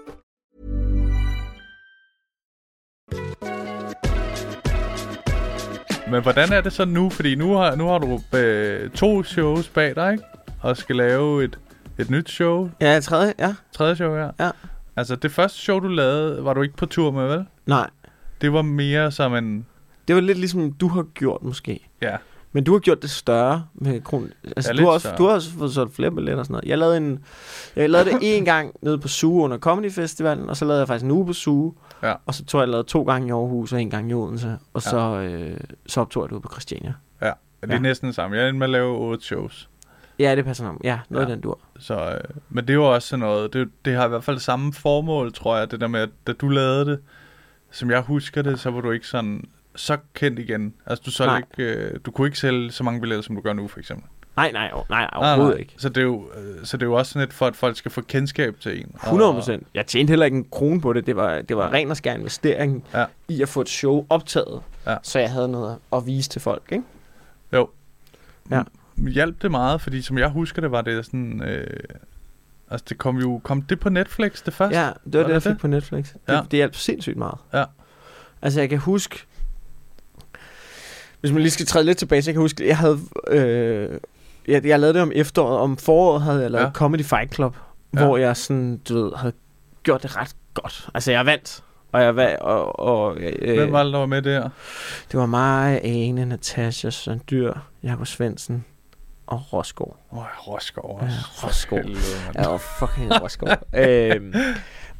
Men hvordan er det så nu? Fordi nu har, nu har du øh, to shows bag dig, ikke? Og skal lave et, et nyt show. Ja, tredje, ja. Tredje show her. Ja. Altså, det første show, du lavede, var du ikke på tur med, vel? Nej, Det var mere som en... det var lidt ligesom du har gjort måske. Ja, Men du har gjort det større med kron. Altså, Ja, du, har også, større. du har også fået solgt flere billetter og sådan noget. Jeg lavede, en, jeg lavede det en gang nede på Suge under Comedy Festivalen, og så lavede jeg faktisk en uge på Suge. Ja. Og så tog jeg lavet to gange i Aarhus og en gang i Odense. Og Ja. så, øh, så optog jeg det ude på Christiania. ja. Det er Ja. næsten det samme. Jeg endte med at lave otte shows. Ja, det passer nok. Ja, noget Ja. af den dur. Så, øh, men det er jo også sådan noget, det, det har i hvert fald samme formål, tror jeg, det der med, at da du lavede det, som jeg husker det, så var du ikke sådan så kendt igen. Altså du, solgte Nej. ikke, øh, du kunne ikke sælge så mange billetter, som du gør nu, for eksempel. Nej, nej, nej, nej Nej, overhovedet nej. ikke. Så det, er jo, øh, så det er jo også sådan lidt for, at folk skal få kendskab til en. Og- 100 procent. Jeg tjente heller ikke en krone på det. Det var, det var ren og skær investering Ja. i at få et show optaget, Ja. så jeg havde noget at vise til folk. Ikke? Jo. Ja. Hjalp det meget, fordi som jeg husker det, var det sådan... Øh, altså, det kom jo... Kom det på Netflix, det første? Ja, det var, Var det, det jeg fik det? på Netflix. Det, Ja. det hjalp sindssygt meget. Ja. Altså, jeg kan huske... Hvis man lige skal træde lidt tilbage, så jeg kan huske, jeg havde... Øh, jeg, jeg lavede det om efteråret. Om foråret havde jeg lavet Ja. ja. Comedy Fight Club, Ja. ja. hvor jeg sådan, du ved, havde gjort det ret godt. Altså, jeg vandt. Og jeg vandt, og, og øh, Hvem var det, der var med der? det var mig, Ane, Natasha, Søren Dyr, Jakob Svendsen og Rosgaard. Åh, oh, Roskov Ja, også. Helvede, mand. Ja, og fucking Rosgaard. øhm,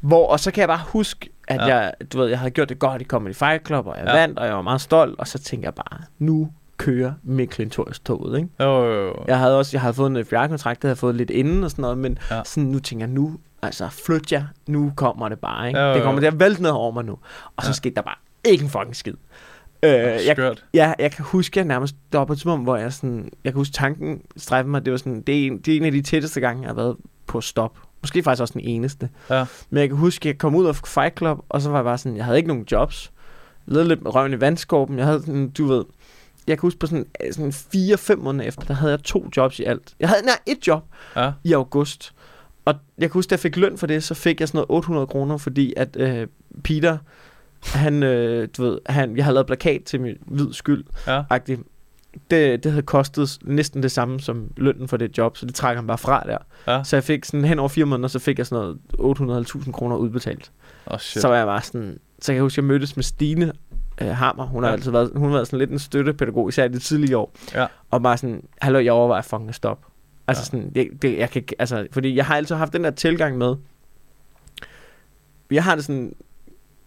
hvor, og så kan jeg bare huske, at Ja. ja. jeg, du ved, jeg havde gjort det godt i Comedy Fight Club, og jeg Ja. ja. vandt, og jeg var meget stolt, og så tænkte jeg bare, nu kører Mikkel Torres toget, ikke? Jo, jo, jo. Jeg havde også, jeg havde fået en FBI-kontrakt, det havde jeg fået lidt inden og sådan noget, men Ja. sådan, nu tænker jeg, nu, altså flyt jer, nu kommer det bare, ikke? Ja, jo, det kommer jo. til at vælte ned over mig nu. Og så Ja. skete der bare ikke en fucking skid. Øh, jeg. Ja, jeg kan huske, jeg nærmest der var på et tidspunkt, hvor jeg sådan, jeg kan huske tanken strejfe mig, det var sådan, det er, en, det er en af de tætteste gange, jeg har været på stop. Måske faktisk også den eneste. Ja. Men jeg kan huske, jeg kom ud af Fight Club, og så var jeg bare sådan, jeg havde ikke nogen jobs. Jeg lidt med røven i vandskorpen. Jeg havde sådan, du ved, jeg kan huske på sådan, øh, sådan 4-5 måneder efter, der havde jeg to jobs i alt. Jeg havde, nej, et job Ja. i august. Og jeg kan huske, da jeg fik løn for det, så fik jeg sådan noget 800 kroner, fordi at øh, Peter, han, øh, du ved, han, jeg havde lavet plakat til min hvid skyld, Ja. Det, det havde kostet næsten det samme som lønnen for det job, så det trækker han bare fra der. Ja. Så jeg fik sådan hen over fire måneder, så fik jeg sådan noget 800.000 kroner udbetalt. Oh, shit. Så var jeg bare sådan, så kan jeg huske, jeg mødtes med Stine øh, Hammer. Hun har Ja. altid været, hun har været sådan lidt en støttepædagog, især i de tidlige år. Ja. Og bare sådan, hallo, jeg overvejer fucking at stoppe. Altså Ja. sådan, det, det, jeg kan, altså, fordi jeg har altid haft den der tilgang med, jeg har det sådan,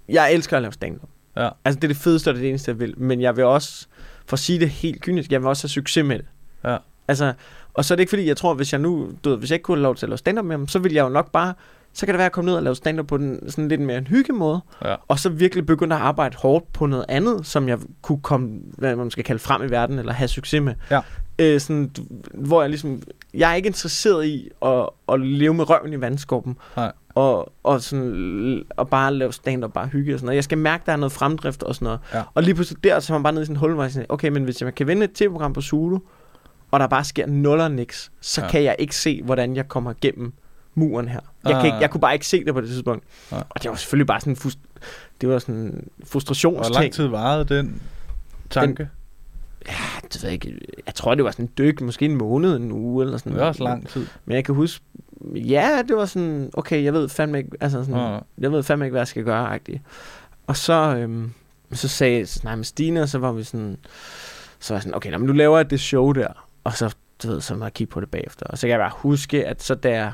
jeg elsker at lave stand-up. Ja. Altså det er det fedeste, og det er det eneste, jeg vil. Men jeg vil også, for at sige det helt kynisk, jeg vil også have succes med det. Ja. Altså, og så er det ikke fordi, jeg tror, hvis jeg nu, du ved, hvis jeg ikke kunne have lov til at lave stand-up med ham, så ville jeg jo nok bare, så kan det være at komme ned og lave stand-up på den sådan lidt mere en hyggemåde, Ja. og så virkelig begynde at arbejde hårdt på noget andet, som jeg kunne komme, hvad man skal kalde frem i verden, eller have succes med. Ja. Øh, sådan, hvor jeg ligesom, jeg er ikke interesseret i at, at leve med røven i vandskorpen, Nej. og, og, sådan, og bare lave stand-up, bare hygge og sådan noget. Jeg skal mærke, der er noget fremdrift og sådan noget. Ja. Og lige pludselig der, så er man bare nede i sådan en hul, hvor jeg sådan, okay, men hvis jeg kan vinde et tv-program på Zulu, og der bare sker nul og niks, så ja. kan jeg ikke se, hvordan jeg kommer igennem muren her. Jeg, Ah. kan ikke, jeg kunne bare ikke se det på det tidspunkt. Nej. Og det var selvfølgelig bare sådan en frust- det var sådan en Hvor lang frustrationsting. tid varede den tanke? Ja, det ved jeg ikke. Jeg tror, det var sådan en dyk, måske en måned, en uge eller sådan Det er også lang tid. Men jeg kan huske, ja, det var sådan, okay, jeg ved fandme ikke, altså sådan, Ja. jeg ved fandme ikke, hvad jeg skal gøre, agtigt. Og så, øhm, så sagde jeg, jeg med Stine, og så var vi sådan, så var jeg sådan, okay, nå, men nu laver jeg det show der, og så, du ved, så må jeg kigge på det bagefter. Og så kan jeg bare huske, at så jeg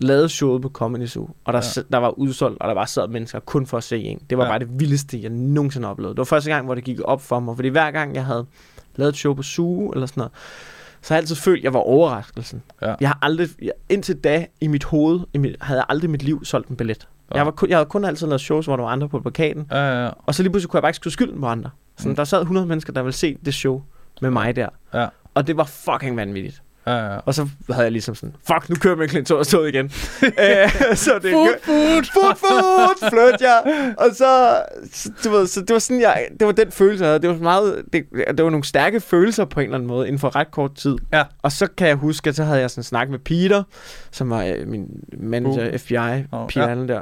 lavede showet på Comedy Zoo, og der, Ja. der var udsolgt, og der var sad mennesker kun for at se en. Det var Ja. bare det vildeste, jeg nogensinde har oplevet. Det var første gang, hvor det gik op for mig, fordi hver gang jeg havde lavet et show på Zoo, eller sådan noget, så har jeg altid følt, at jeg var overraskelsen. Ja. Jeg har aldrig, jeg, indtil da i mit hoved, i mit, havde jeg aldrig i mit liv solgt en billet. Ja. Jeg, var kun, jeg havde kun altid lavet shows, hvor der var andre på plakaten, Ja, ja, ja. og så lige pludselig kunne jeg bare ikke skyde skylden på andre. Så mm. der sad 100 mennesker, der ville se det show med mig der. Ja. Og det var fucking vanvittigt. Ja, ja. Og så havde jeg ligesom sådan, fuck, nu kører og stod igen. øh, så det food, food, food, food, flyt jeg. Og så, så, du ved, så det var sådan, jeg, det var den følelse, jeg havde. Det var meget, det, det var nogle stærke følelser på en eller anden måde, inden for ret kort tid. Ja. Og så kan jeg huske, at så havde jeg sådan snak med Peter, som var øh, min manager, Uh. FBI, Åh, Peter ja. Allen der.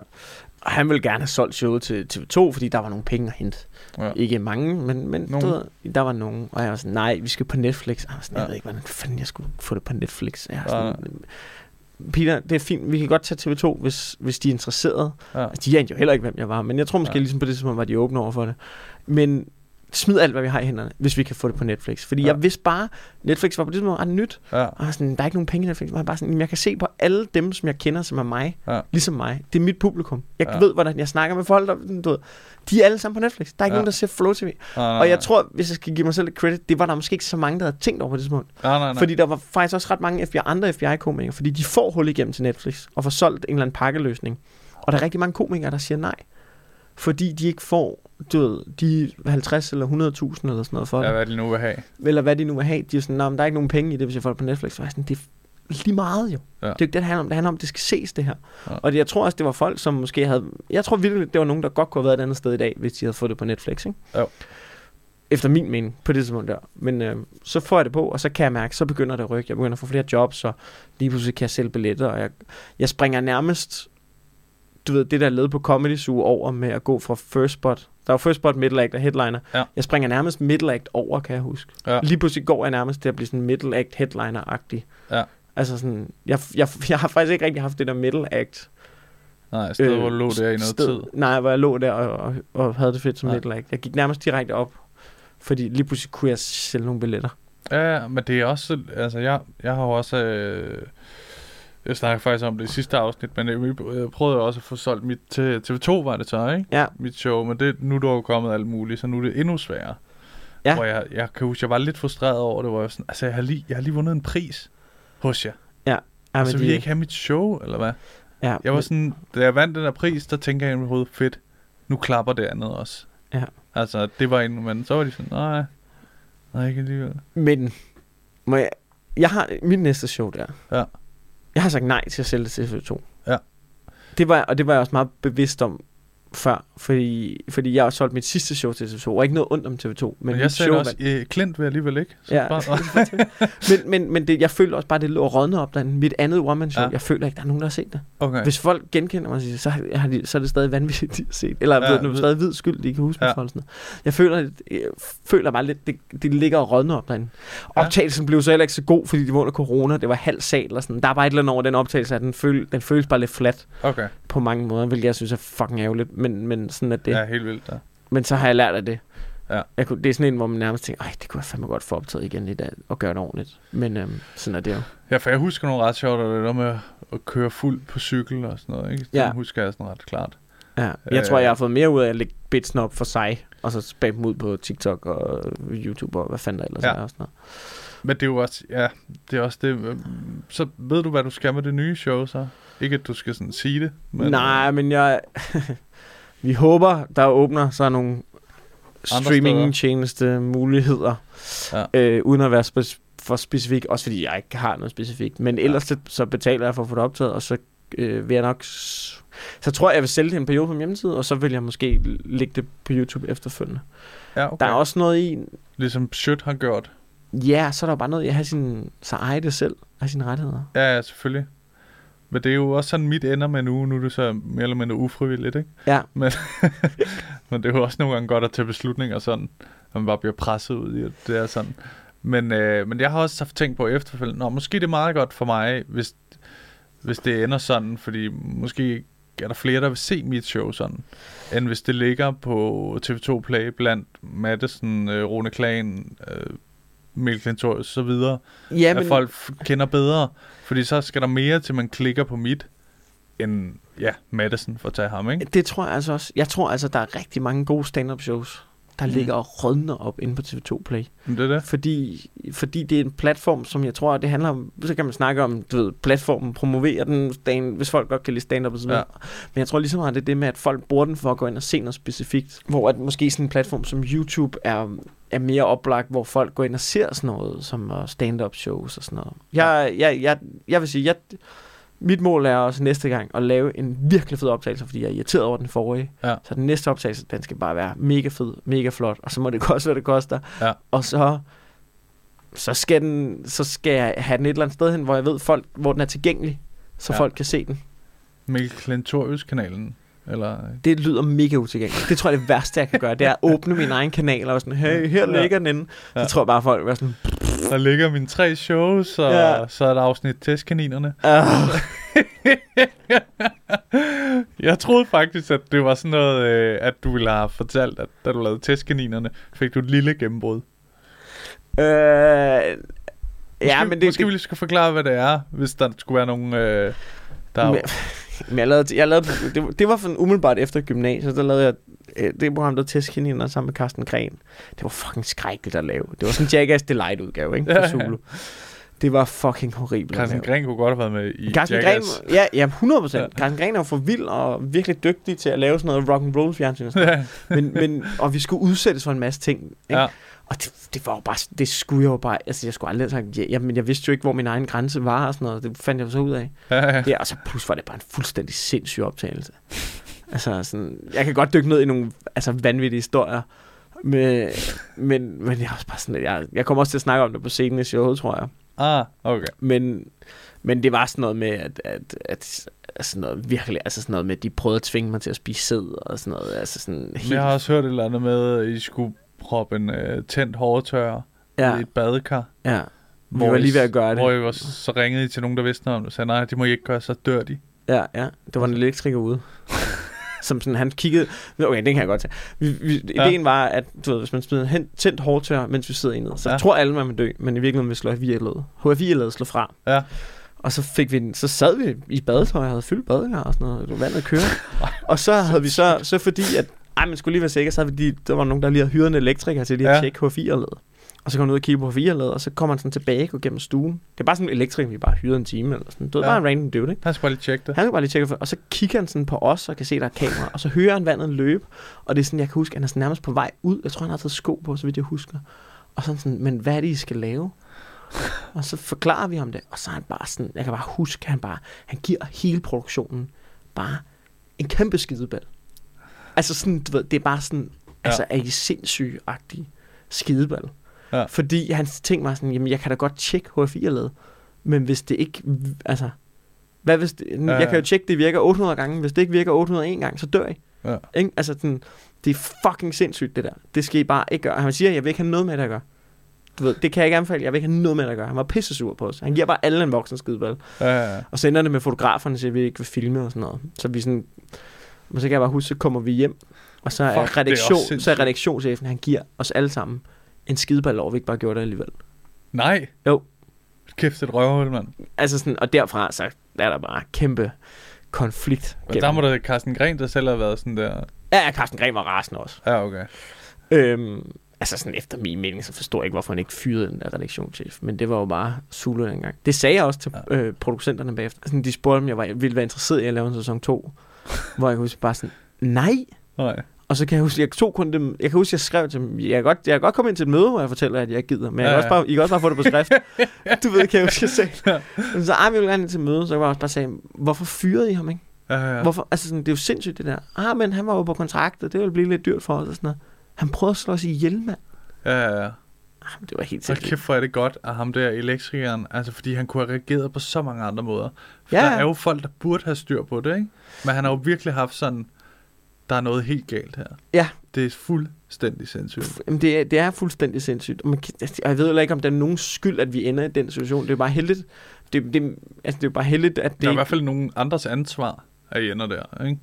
Og han ville gerne have solgt showet til TV2, fordi der var nogle penge at hente. Ja. Ja. Ikke mange, men, men du ved, der var nogen. Og jeg var sådan, nej, vi skal på Netflix. Og jeg var sådan, Ja. jeg ved ikke, hvordan fanden jeg skulle få det på Netflix. Jeg Ja. var sådan, Peter, det er fint. Vi kan godt tage TV2, hvis, hvis de er interesserede. Ja. Altså, de anede jo heller ikke, hvem jeg var. Men jeg tror måske, Ja. ja. ligesom på det tidspunkt, var de åbne over for det. Men smid alt, hvad vi har i hænderne, hvis vi kan få det på Netflix. Fordi Ja. ja. jeg vidste bare, Netflix var på det tidspunkt ret nyt. ja. Og sådan, der er ikke nogen penge i Netflix. Jeg bare sådan, "Jamen, jeg kan se på alle dem, som jeg kender, som er mig. Ja. Ligesom mig. Det er mit publikum. Jeg Ja. ja. ved, hvordan jeg snakker med folk, der, du ved, de er alle sammen på Netflix. Der er ikke Ja. nogen, der ser Flow TV. Nej, Og jeg tror, hvis jeg skal give mig selv lidt credit, det var der måske ikke så mange, der havde tænkt over på det tidspunkt. Nej, nej. Fordi der var faktisk også ret mange FBI, andre FBI-komikere, fordi de får hul igennem til Netflix og får solgt en eller anden pakkeløsning. Og der er rigtig mange komikere, der siger nej. fordi de ikke får du ved, de 50 eller 100.000 eller sådan noget for Ja, det. hvad de nu vil have. Eller hvad de nu vil have. De er sådan, "Nå, men der er ikke nogen penge i det, hvis jeg får det på Netflix. Så er jeg sådan, det er lige meget jo. Ja. Det er jo ikke det, det handler om. Det handler om, at det skal ses, det her. Ja. Og det, jeg tror også, det var folk, som måske havde... Jeg tror virkelig, det var nogen, der godt kunne have været et andet sted i dag, hvis de havde fået det på Netflix, ikke? Jo. Efter min mening, på det tidspunkt der. Men øh, så får jeg det på, og så kan jeg mærke, så begynder det at rykke. Jeg begynder at få flere jobs, og lige pludselig kan jeg sælge billetter, og jeg, jeg springer nærmest du ved, det der led på Comedy Zoo over med at gå fra first spot. Der var first spot, middle act og headliner. Ja. Jeg springer nærmest middle act over, kan jeg huske. Ja. Lige pludselig går jeg nærmest til at blive sådan middle act headliner-agtig. Ja. Altså sådan, jeg, jeg, jeg har faktisk ikke rigtig haft det der middle act. Nej, sted, øh, hvor du lå der i noget sted, tid. Nej, hvor jeg lå der og, og, og havde det fedt som Nej. middle act. Jeg gik nærmest direkte op, fordi lige pludselig kunne jeg sælge nogle billetter. Ja, ja, men det er også, altså jeg, jeg har jo også, øh, jeg snakker faktisk om det i sidste afsnit, men jeg, prøvede også at få solgt mit til TV2, var det så, ikke? Ja. Mit show, men det, nu er der jo kommet alt muligt, så nu er det endnu sværere. Ja. Hvor jeg, jeg kan huske, jeg var lidt frustreret over det, hvor jeg sådan, altså jeg har lige, jeg har lige vundet en pris hos jer. Ja, Ja, så det- vil I ikke have mit show, eller hvad? Ja, Jeg var sådan, da jeg vandt den der pris, der tænker jeg i mit hoved, fedt, nu klapper det andet også. Ja. Altså, det var en, men så var de sådan, nej, nej, ikke alligevel. Men må jeg, jeg har mit næste show der. Ja. Jeg har sagt nej til at sælge til TV2. Ja. Det var, og det var jeg også meget bevidst om før, fordi, fordi jeg har solgt mit sidste show til TV2, og ikke noget ondt om TV2. Men, Men, jeg sagde show også, øh, Klint vil alligevel ikke. Så Ja. bare, men, men, men det, jeg føler også bare, det lå rådnet op derinde. Mit andet one-man-show, ja. Ja. jeg føler ikke, der er nogen, der har set det. okay. Hvis folk genkender mig, så, har de, så er det stadig vanvittigt, de har set. Eller Ja, ja, ved, ved- stadig hvid skyld, de kan huske Ja. ja. mig. Jeg føler, jeg føler bare lidt, det, det ligger og rådner op derinde. Optagelsen blev så heller ikke så god, fordi det var under corona. Det var halv sal og sådan. Der er bare et eller andet over den optagelse, at den, føl, den føles bare lidt flat Okay, på mange måder, hvilket jeg synes er fucking ærgerligt. Men, men sådan er det. ja, helt vildt. Ja. Men så har jeg lært af det. Ja. Jeg kunne, det er sådan en, hvor man nærmest tænker, ej, det kunne jeg fandme godt få optaget igen i dag, og gøre det ordentligt. Men øhm, sådan er det jo. ja, for jeg husker nogle ret sjovt, og det der med at køre fuld på cykel og sådan noget. Ikke? Det Ja. husker jeg sådan ret klart. Ja, jeg Øh. tror, jeg har fået mere ud af at lægge bitsen op for sig, og så spam dem ud på TikTok og YouTube og hvad fanden der ellers Ja. er og sådan noget. Men det er jo også, ja, det er også det. øh, Så ved du, hvad du skal med det nye show, så? Ikke, at du skal sådan sige det. Men, Nej, men jeg... vi håber, der åbner så nogle streaming-tjeneste muligheder, Ja. øh, uden at være spe- for specifik, også fordi jeg ikke har noget specifikt. Men ellers så, så betaler jeg for at få det optaget, og så øh, vil jeg nok... Så tror jeg, jeg vil sælge det en periode på min hjemmeside, og så vil jeg måske lægge det på YouTube efterfølgende. Ja, okay. Der er også noget i, Ligesom Shit har gjort. Ja, så er der jo bare noget i at have sin, så eje det selv, have sine rettigheder. Ja, ja, selvfølgelig. Men det er jo også sådan, mit ender med nu. Nu er det så mere eller mindre ufrivilligt, ikke? Ja. Men, men det er jo også nogle gange godt at tage beslutninger sådan, at man bare bliver presset ud i, at det er sådan. Men, øh, men jeg har også haft tænkt på efterfølgende, Nå, måske det er meget godt for mig, hvis, hvis det ender sådan, fordi måske er der flere, der vil se mit show sådan, end hvis det ligger på TV2 Play blandt Madison, øh, Rune Klagen, øh, Klintorius og så videre, Ja, men, at folk kender bedre. Fordi så skal der mere til, man klikker på mit, end ja, Madison for at tage ham, ikke? det tror jeg altså også. Jeg tror altså, der er rigtig mange gode stand-up shows, der Mm. ligger og rådner op inde på TV2 Play. Men det er det. Fordi, fordi det er en platform, som jeg tror, det handler om, så kan man snakke om, du ved, platformen, promovere den, stand, hvis folk godt kan lide stand-up og sådan Ja. noget. Men jeg tror lige så meget, det er det med, at folk bruger den for at gå ind og se noget specifikt. Hvor at måske sådan en platform som YouTube er, er mere oplagt, hvor folk går ind og ser sådan noget, som uh, stand-up shows og sådan noget. Jeg, jeg, jeg, jeg vil sige, jeg, mit mål er også næste gang at lave en virkelig fed optagelse, fordi jeg er irriteret over den forrige. Ja. Så den næste optagelse, den skal bare være mega fed, mega flot, og så må det koste, hvad det koster. Ja. Og så, så, skal den, så skal jeg have den et eller andet sted hen, hvor jeg ved, folk, hvor den er tilgængelig, så Ja. folk kan se den. Mikkel Klintorius-kanalen. Eller, Det lyder mega utilgængeligt. Det tror jeg er det værste, jeg kan gøre. Det er at åbne min egen kanal og sådan, hey, her Ja. ligger den inde. Ja. Så tror jeg bare, folk være sådan, der ligger mine tre shows, og Ja. så er der afsnit Testkaninerne. "Ah." Jeg troede faktisk, at det var sådan noget, øh, at du ville have fortalt, at da du lavede Testkaninerne, fik du et lille gennembrud. øh, ja, måske, men det, måske vi lige skal forklare, hvad det er, hvis der skulle være nogen... Øh, der Men, men jeg lavede, jeg lavede, det, var- det var sådan umiddelbart efter gymnasiet, der lavede jeg øh, det program, der testkaniner sammen med Carsten Gren. Det var fucking skrækkeligt at lave. Det var sådan en Jackass Delight udgave, ikke? På Ja, ja. Zulu. Det var fucking horribelt. Carsten. Gren kunne godt have været med i Carsten Gren, ja, ja, 100 procent. Ja. Ja. Carsten Gren er jo for vild og virkelig dygtig til at lave sådan noget rock and roll fjernsyn. Og, sådan noget. Ja. men, men, og vi skulle udsættes for en masse ting. Ikke? Ja. Og det, det var jo bare, det skulle jeg jo bare, altså jeg skulle aldrig have sagt, ja, jamen jeg vidste jo ikke, hvor min egen grænse var og sådan noget. Det fandt jeg så ud af. Ja, ja. Og så plus var det bare en fuldstændig sindssyg optagelse. altså sådan, jeg kan godt dykke ned i nogle altså, vanvittige historier. Med, men, men jeg er også bare sådan, lidt- jeg, jeg kommer også til at snakke om det på scenen i showet, tror jeg. Ah, okay. Men, men det var sådan noget med, at, at, at altså noget virkelig, altså sådan noget med, at de prøvede at tvinge mig til at spise sæd og sådan noget. Altså sådan Men helt, jeg har også hørt et eller andet med, at I skulle proppe en uh, tændt hårdtørrer ja, i et badekar. ja. Vi var lige ved at gøre det. Hvor I var, så ringede I til nogen, der vidste noget om det, og sagde, nej, det må I ikke gøre, så dør de. Ja, ja. Det var en elektriker ude. som sådan, han kiggede... Okay, det kan jeg godt tage. Vi, vi, Ja. ideen var, at du ved, hvis man smider en hen, tændt hårdtør, mens vi sidder inde, så ja. tror alle, man vil dø, men i virkeligheden vil slå HFI-ladet. HFI-ladet slå fra. Ja. Og så fik vi den, så sad vi i badetøj og havde fyldt badekar og sådan noget. Vandet kørte. og så havde vi så, så fordi, at ej, man skulle lige være sikker, så havde de, der var nogen, der lige havde hyret en elektriker til lige at Ja. tjekke HFI-ladet. Og så kom han ud og kigge på HFI-ladet, og så kommer han sådan tilbage og gennem stuen. Det er bare sådan en elektriker, vi bare hyrede en time eller sådan. Det var Ja. bare en random dude, ikke? Han skulle bare lige tjekke det. Han kan bare lige tjekke, for, og så kigger han sådan på os og kan se, der er kamera, og så hører han vandet løbe, og det er sådan, jeg kan huske, han er sådan nærmest på vej ud. Jeg tror, han har taget sko på, så vidt jeg husker. Og sådan sådan, men hvad er det, I skal lave? Og så forklarer vi ham det, og så er han bare sådan, jeg kan bare huske, han bare, han giver hele produktionen bare en kæmpe skideball. Altså sådan, du ved, det er bare sådan, ja. altså er I sindssyg-agtig skideball. Ja. Fordi hans ting var sådan, jamen jeg kan da godt tjekke HFI-ladet, men hvis det ikke, altså, hvad hvis det, Ja, jeg kan jo tjekke, det virker 800 gange, hvis det ikke virker 801 gange, så dør I. Ja. Ikke? Altså sådan, det er fucking sindssygt det der. Det skal I bare ikke gøre. Han siger, jeg vil ikke have noget med det at gøre. Du ved, det kan jeg ikke anbefale. Jeg vil ikke have noget med det at gøre. Han var pisse sur på os. Han giver bare alle en voksen skideball. Ja, ja, ja. Og så ender det med fotograferne, så vi ikke vil filme og sådan noget. Så vi sådan... Men så kan jeg bare huske, så kommer vi hjem, og så Fuck, er også redaktion, så er redaktionschefen, han giver os alle sammen en skideball over, vi ikke bare gjorde det alligevel. Nej. Jo. Kæft, et røvhul, mand. Altså sådan, og derfra, så er der bare kæmpe konflikt. Men der må det Carsten Gren, der selv har været sådan der. Ja, ja, Carsten Gren var rasende også. Ja, okay. Øhm, altså sådan efter min mening, så forstår jeg ikke, hvorfor han ikke fyrede den der redaktionschef. Men det var jo bare Zulu dengang. Det sagde jeg også til Ja. øh, producenterne bagefter. Altså, de spurgte, om jeg var, ville være interesseret i at lave en sæson 2. hvor jeg kunne huske bare sådan, nej. Nej. Og så kan jeg huske, jeg tog kun dem, jeg kan huske, jeg skrev til dem, jeg kan godt, jeg kan godt komme ind til et møde, hvor jeg fortæller, at jeg gider, men jeg Ja, kan også bare, I kan også bare få det på skrift. du ved, kan jeg huske, jeg sagde. Ja. Så ej, vi vil gerne ind til møde, så jeg var også bare sige, hvorfor fyrede I ham, ikke? Ja. Ja. Hvorfor? Altså, sådan, det er jo sindssygt, det der. Ah, men han var jo på kontrakt, og det ville blive lidt dyrt for os og sådan noget. Han prøvede at slå os ihjel, mand. Ja, ja, ja. Ah, det var helt sindssygt. kæft, hvor er det godt af ham der elektrikeren. Altså, fordi han kunne have reageret på så mange andre måder. For Ja, der er jo folk, der burde have styr på det, ikke? Men han har jo virkelig haft sådan, der er noget helt galt her. Ja. Det er fuldstændig sindssygt. Jamen, det, er, det er fuldstændig sindssygt. Og man, altså, jeg ved heller ikke, om der er nogen skyld, at vi ender i den situation. Det er bare heldigt. Det, det, altså, det er bare heldigt, at det Det er i hvert fald nogen andres ansvar, at I ender der, ikke?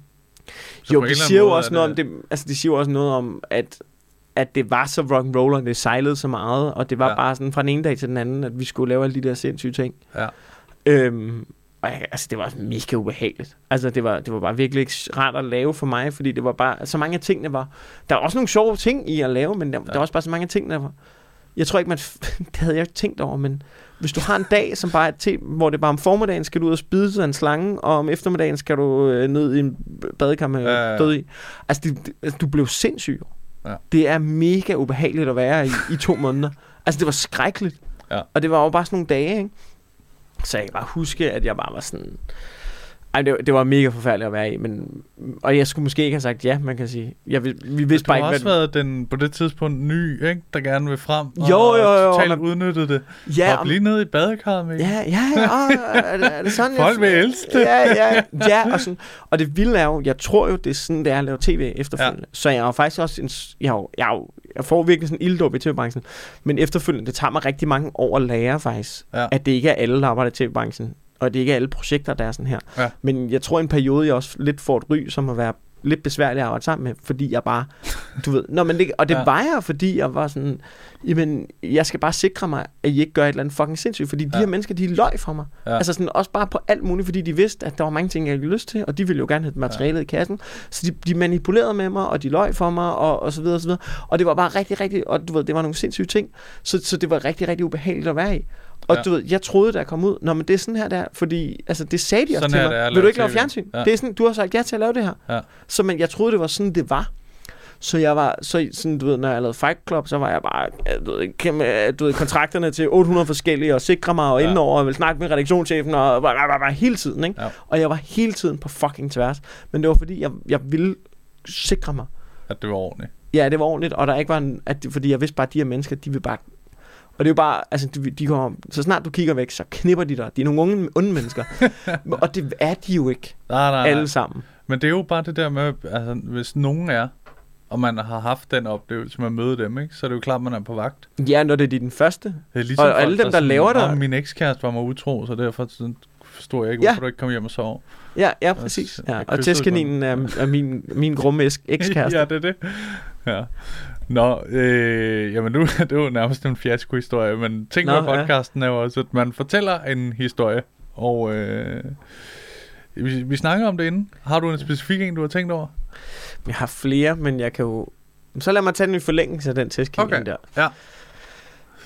Så Jo, siger også noget om det, altså de siger jo også noget om, at, at det var så rock and roll, og det sejlede så meget, og det var Ja. bare sådan fra den ene dag til den anden, at vi skulle lave alle de der sindssyge ting. Ja. Øhm, og jeg, altså, det var mega ubehageligt. Altså, det var, det var bare virkelig ikke rart at lave for mig, fordi det var bare, så mange af tingene var, der var også nogle sjove ting i at lave, men der, ja. der var også bare så mange af tingene, der var, jeg tror ikke, man, det havde jeg ikke tænkt over, men hvis du har en dag, som bare er til, hvor det bare om formiddagen skal du ud og spide sig en slange, og om eftermiddagen skal du øh, ned i en badekar med ja, ja, ja. død i. Altså, det, det, altså, du blev sindssyg. Ja. Det er mega ubehageligt at være i, i to måneder. Altså, det var skrækkeligt. Ja. Og det var jo bare sådan nogle dage, ikke? Så jeg kan bare huske, at jeg bare var sådan... Ej, det, var- det var mega forfærdeligt at være i, men, og jeg skulle måske ikke have sagt ja, man kan sige. Jeg, vid- vi vidste bare har ikke, også hvad... været den, på det tidspunkt ny, ikke? Der gerne vil frem. Og Jo, jo, jo, totalt men- udnyttet det. Ja, Hop lige ned i badekarret med. Ja, ja, ja. Åh, er, det, er det sådan, Folk vil elske det. Ja, ja, ja. Og, sådan, og det vilde er jo, jeg tror jo, det er sådan, det er at lave tv efterfølgende. Ja. Så jeg er jo faktisk også, en, jeg, er jo, jeg, er jo, jeg får virkelig sådan en ilddåb i tv-branchen. Men efterfølgende, det tager mig rigtig mange år at lære faktisk, Ja. at det ikke er alle, der arbejder i tv-branchen. Og det ikke er alle projekter, der er sådan her. Ja. Men jeg tror i en periode, jeg også lidt får et ry, som at være lidt besværlig at arbejde sammen med, fordi jeg bare, du ved, Nå, men det, og det Ja. var jeg, fordi jeg var sådan, jamen, jeg skal bare sikre mig, at I ikke gør et eller andet fucking sindssygt, fordi de Ja. her mennesker, de løg for mig. Ja. Altså sådan, også bare på alt muligt, fordi de vidste, at der var mange ting, jeg ikke lyst til, og de ville jo gerne have materialet ja. i kassen. Så de, de manipulerede med mig, og de løg for mig, og, og så videre, og så videre. Og det var bare rigtig, rigtig, og du ved, det var nogle sindssyge ting. Så, så det var rigtig, rigtig ubehageligt at være i. Og Ja. du ved, jeg troede, da jeg kom ud, Nå, men det er sådan her, der, fordi altså, det sagde de også Sådan til her, mig. er Vil du ikke lave fjernsyn? Ja. Det er sådan, du har sagt ja til at lave det her. Ja. Så men jeg troede, det var sådan, det var. Så jeg var, så sådan, du ved, når jeg lavede Fight Club, så var jeg bare, du ved, kæmpe, du ved, kontrakterne til 800 forskellige, og sikre mig, og Ja. ja. indenover, og ville snakke med redaktionschefen, og bare, bare, bare, hele tiden, ikke? Ja. Og jeg var hele tiden på fucking tværs. Men det var fordi, jeg, jeg ville sikre mig. At det var ordentligt. Ja, det var ordentligt, og der ikke var en, at, fordi jeg vidste bare, at de her mennesker, de vil bare... Og det er jo bare, altså, de, de kommer, så snart du kigger væk, så knipper de dig. De er nogle unge, onde mennesker. og det er de jo ikke, Nej, nej, alle nej. sammen. Men det er jo bare det der med, altså, hvis nogen er, og man har haft den oplevelse med at møde dem, ikke? så er det jo klart, man er på vagt. Ja, når det er den første. Det er ligesom Og alle dem, der sådan, laver "Nå, det- Min ekskæreste var mig utro, så derfor forstår jeg ikke, Ja. hvorfor du ikke kom hjem og sov. Ja, ja, præcis. Ja. Og kyssede testkaninen er, er min, min grumme eks- ekskæreste. ja, det er det. Ja. Nå, øh, jamen nu det er jo nærmest en fiasko-historie, men ting Nå, med ja. podcasten er jo også, at man fortæller en historie, og øh, vi, vi snakker om det inden. Har du en specifik en, du har tænkt over? Jeg har flere, men jeg kan jo... Så lad mig tage den i forlængelse af den testkanin Okay. der. Ja.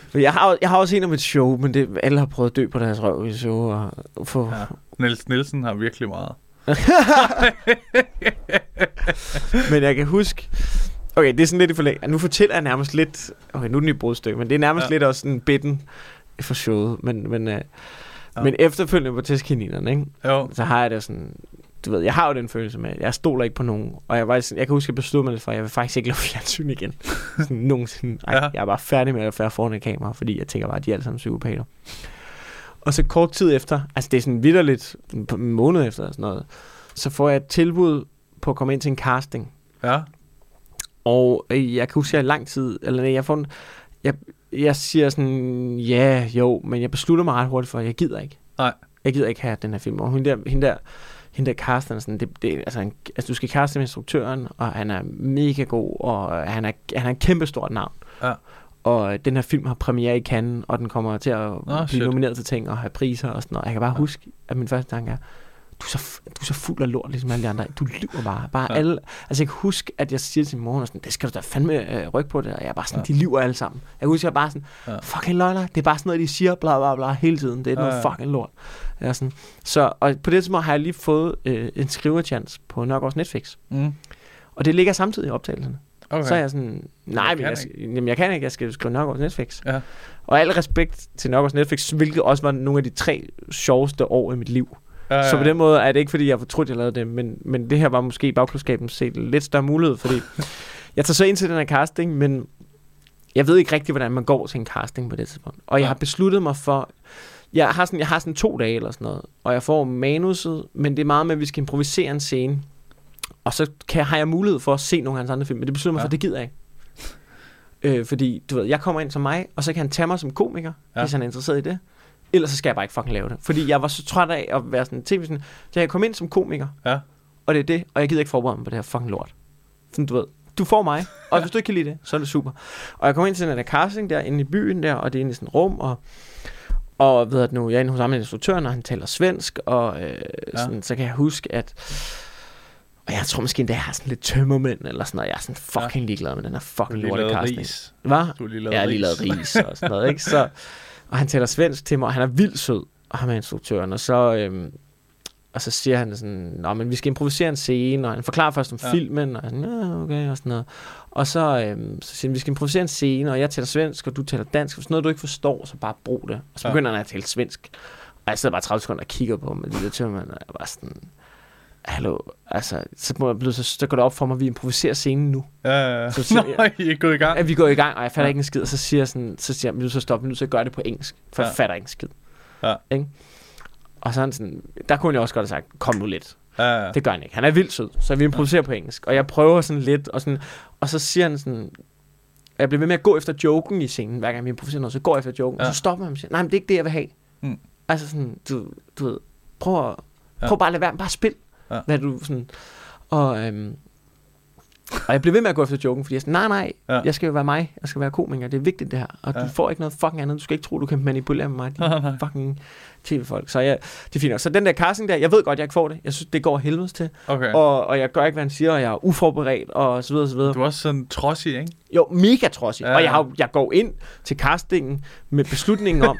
For jeg har, jeg har også en om et show, men det, alle har prøvet at dø på deres røv i show. Og få, Ja. Niels Nielsen har virkelig meget. Men jeg kan huske... Okay, det er sådan lidt i forlæng. Nu fortæller jeg nærmest lidt... Okay, nu er den i brudstykke, men det er nærmest Ja. lidt også sådan bitten for showet. Men, men, øh, Ja. men efterfølgende på testkaninerne, ikke? Jo, så har jeg det sådan... Du ved, jeg har jo den følelse med, at jeg stoler ikke på nogen. Og jeg, var sådan, jeg kan huske, at jeg besluttede mig lidt for, at jeg vil faktisk ikke lave fjernsyn igen. sådan nogensinde. Ej, Ja. Jeg er bare færdig med at være foran et kamera, fordi jeg tænker bare, at de er alle sammen psykopater. Og så kort tid efter, altså det er sådan vidderligt, en en måned efter eller sådan noget, så får jeg et tilbud på at komme ind til en casting. ja. Og øh, jeg kan huske, at jeg i lang tid, eller nej, jeg får en, jeg, jeg siger sådan, ja, jo, men jeg beslutter mig ret hurtigt for, at jeg gider ikke. Nej. Jeg gider ikke have den her film. Og hende der, hende der, hende der casten, sådan, det, det, altså, en, altså, du skal caste med instruktøren, og han er mega god, og han er, han er en kæmpe stort navn. Ja. Og øh, den her film har premiere i Cannes, og den kommer til at Nå, blive shit. nomineret til ting og have priser og sådan noget. Jeg kan bare ja. huske, at min første tanke er, du er, så, du er så fuld af lort, ligesom alle de andre. Du lyver bare. bare Ja. ja. alle, altså jeg kan huske, at jeg siger til min mor, sådan, det skal du da fandme øh, rykke på det. Og jeg er bare sådan, Ja. ja. de lyver alle sammen. Jeg kan huske, at jeg bare sådan, Ja. ja. fucking løgner. Det er bare sådan noget, de siger, bla bla bla, hele tiden. Det er Ja, noget ja. fucking lort. Jeg er sådan, så, og på det tidspunkt har jeg lige fået øh, en skriverchance på Nørgaards Netflix. Mm. Og det ligger samtidig i optagelserne. Okay. Så er jeg sådan, nej, Jeg men jeg, jamen, jeg kan ikke, jeg skal skrive Nørgaards Netflix. Ja. Og al respekt til Nørgaards Netflix, hvilket også var nogle af de tre sjoveste år i mit liv. Ja, Så på den måde er det ikke, fordi jeg fortrudt, jeg lavede det, men, men det her var måske i bagklodskaben set lidt større mulighed, fordi jeg tager så ind til den her casting, men jeg ved ikke rigtig, hvordan man går til en casting på det tidspunkt. Og jeg har besluttet mig for, jeg har sådan, jeg har sådan to dage eller sådan noget, og jeg får manuset, men det er meget med, at vi skal improvisere en scene, og så kan, har jeg mulighed for at se nogle af hans andre film, men det beslutter mig Ja. for, det gider jeg ikke. Øh, fordi, du ved, jeg kommer ind som mig, og så kan han tage mig som komiker, ja. hvis han er interesseret i det. Ellers så skal jeg bare ikke fucking lave det. Fordi jeg var så træt af at være sådan tv sådan, så jeg kom ind som komiker, Ja. og det er det, og jeg gider ikke forberede mig på det her fucking lort. Sådan, du ved, du får mig, og hvis du ikke kan lide det, så er det super. Og jeg kom ind til den der casting der, inde i byen der, og det er inde i sådan et rum, og og ved at nu, jeg er inde hos ham med instruktøren, og han taler svensk, og øh, Ja. sådan, så kan jeg huske, at og jeg tror måske endda, jeg har sådan lidt tømmermænd, eller sådan noget. Jeg er sådan fucking ligeglad med den her fucking lorte casting. ris. Hvad? Du har lige lavet Jeg har lige lavet ris og sådan noget, ikke? Så, og han taler svensk til mig, og han er vildt sød, og ham er instruktøren, og så, øhm, og så siger han sådan, Nå, men vi skal improvisere en scene, og han forklarer først om Ja. ja. filmen, og sådan, ja, okay, og sådan noget. Og så, øhm, så siger han, vi skal improvisere en scene, og jeg taler svensk, og du taler dansk, hvis noget du ikke forstår, så bare brug det. Og så Ja. begynder han at tale svensk. Og jeg sidder bare 30 sekunder og kigger på ham med de der tømmermænd, og jeg bare sådan, hallo, altså, så, må jeg blive, så, så går det op for mig, at vi improviserer scenen nu. Ja, ja, ja. Så siger Nå, I er gået i gang. At vi går i gang, og jeg fatter Ja. ikke en skid, og så siger jeg sådan, så siger jeg, nu så stop, nu så gør det på engelsk, for ja. Jeg fatter ikke en skid. Ja. Ikke? Og så han sådan, der kunne jeg også godt have sagt, kom nu lidt. Ja, ja. Det gør han ikke. Han er vildt sød, så vi improviserer ja. på engelsk. Og jeg prøver sådan lidt, og, sådan, og så siger han sådan, jeg bliver ved med at gå efter joken i scenen, hver gang vi improviserer noget, så går jeg efter joken. Ja. og så stopper han og siger, nej, men det er ikke det, jeg vil have. Mm. Altså sådan, du, du ved, prøv, at, Ja. prøv bare at lade være, bare spil. Ja. Hvad du sådan, og, øhm, og jeg blev ved med at gå efter joken, fordi jeg sådan, nej, nej, Ja. jeg skal jo være mig, jeg skal være komiker, det er vigtigt det her, og Ja. du får ikke noget fucking andet, du skal ikke tro, du kan manipulere med mig, din fucking, tv-folk. Så jeg, det er fint nok. Så den der casting der, jeg ved godt, jeg ikke får det. Jeg synes, det går helvedes til. Okay. Og, og jeg gør ikke, hvad han siger, og jeg er uforberedt, og så videre, så videre. Du er også sådan trodsig, ikke? Jo, mega trodsig. Ja, Ja, og jeg, ja. har, jeg går ind til castingen med beslutningen om,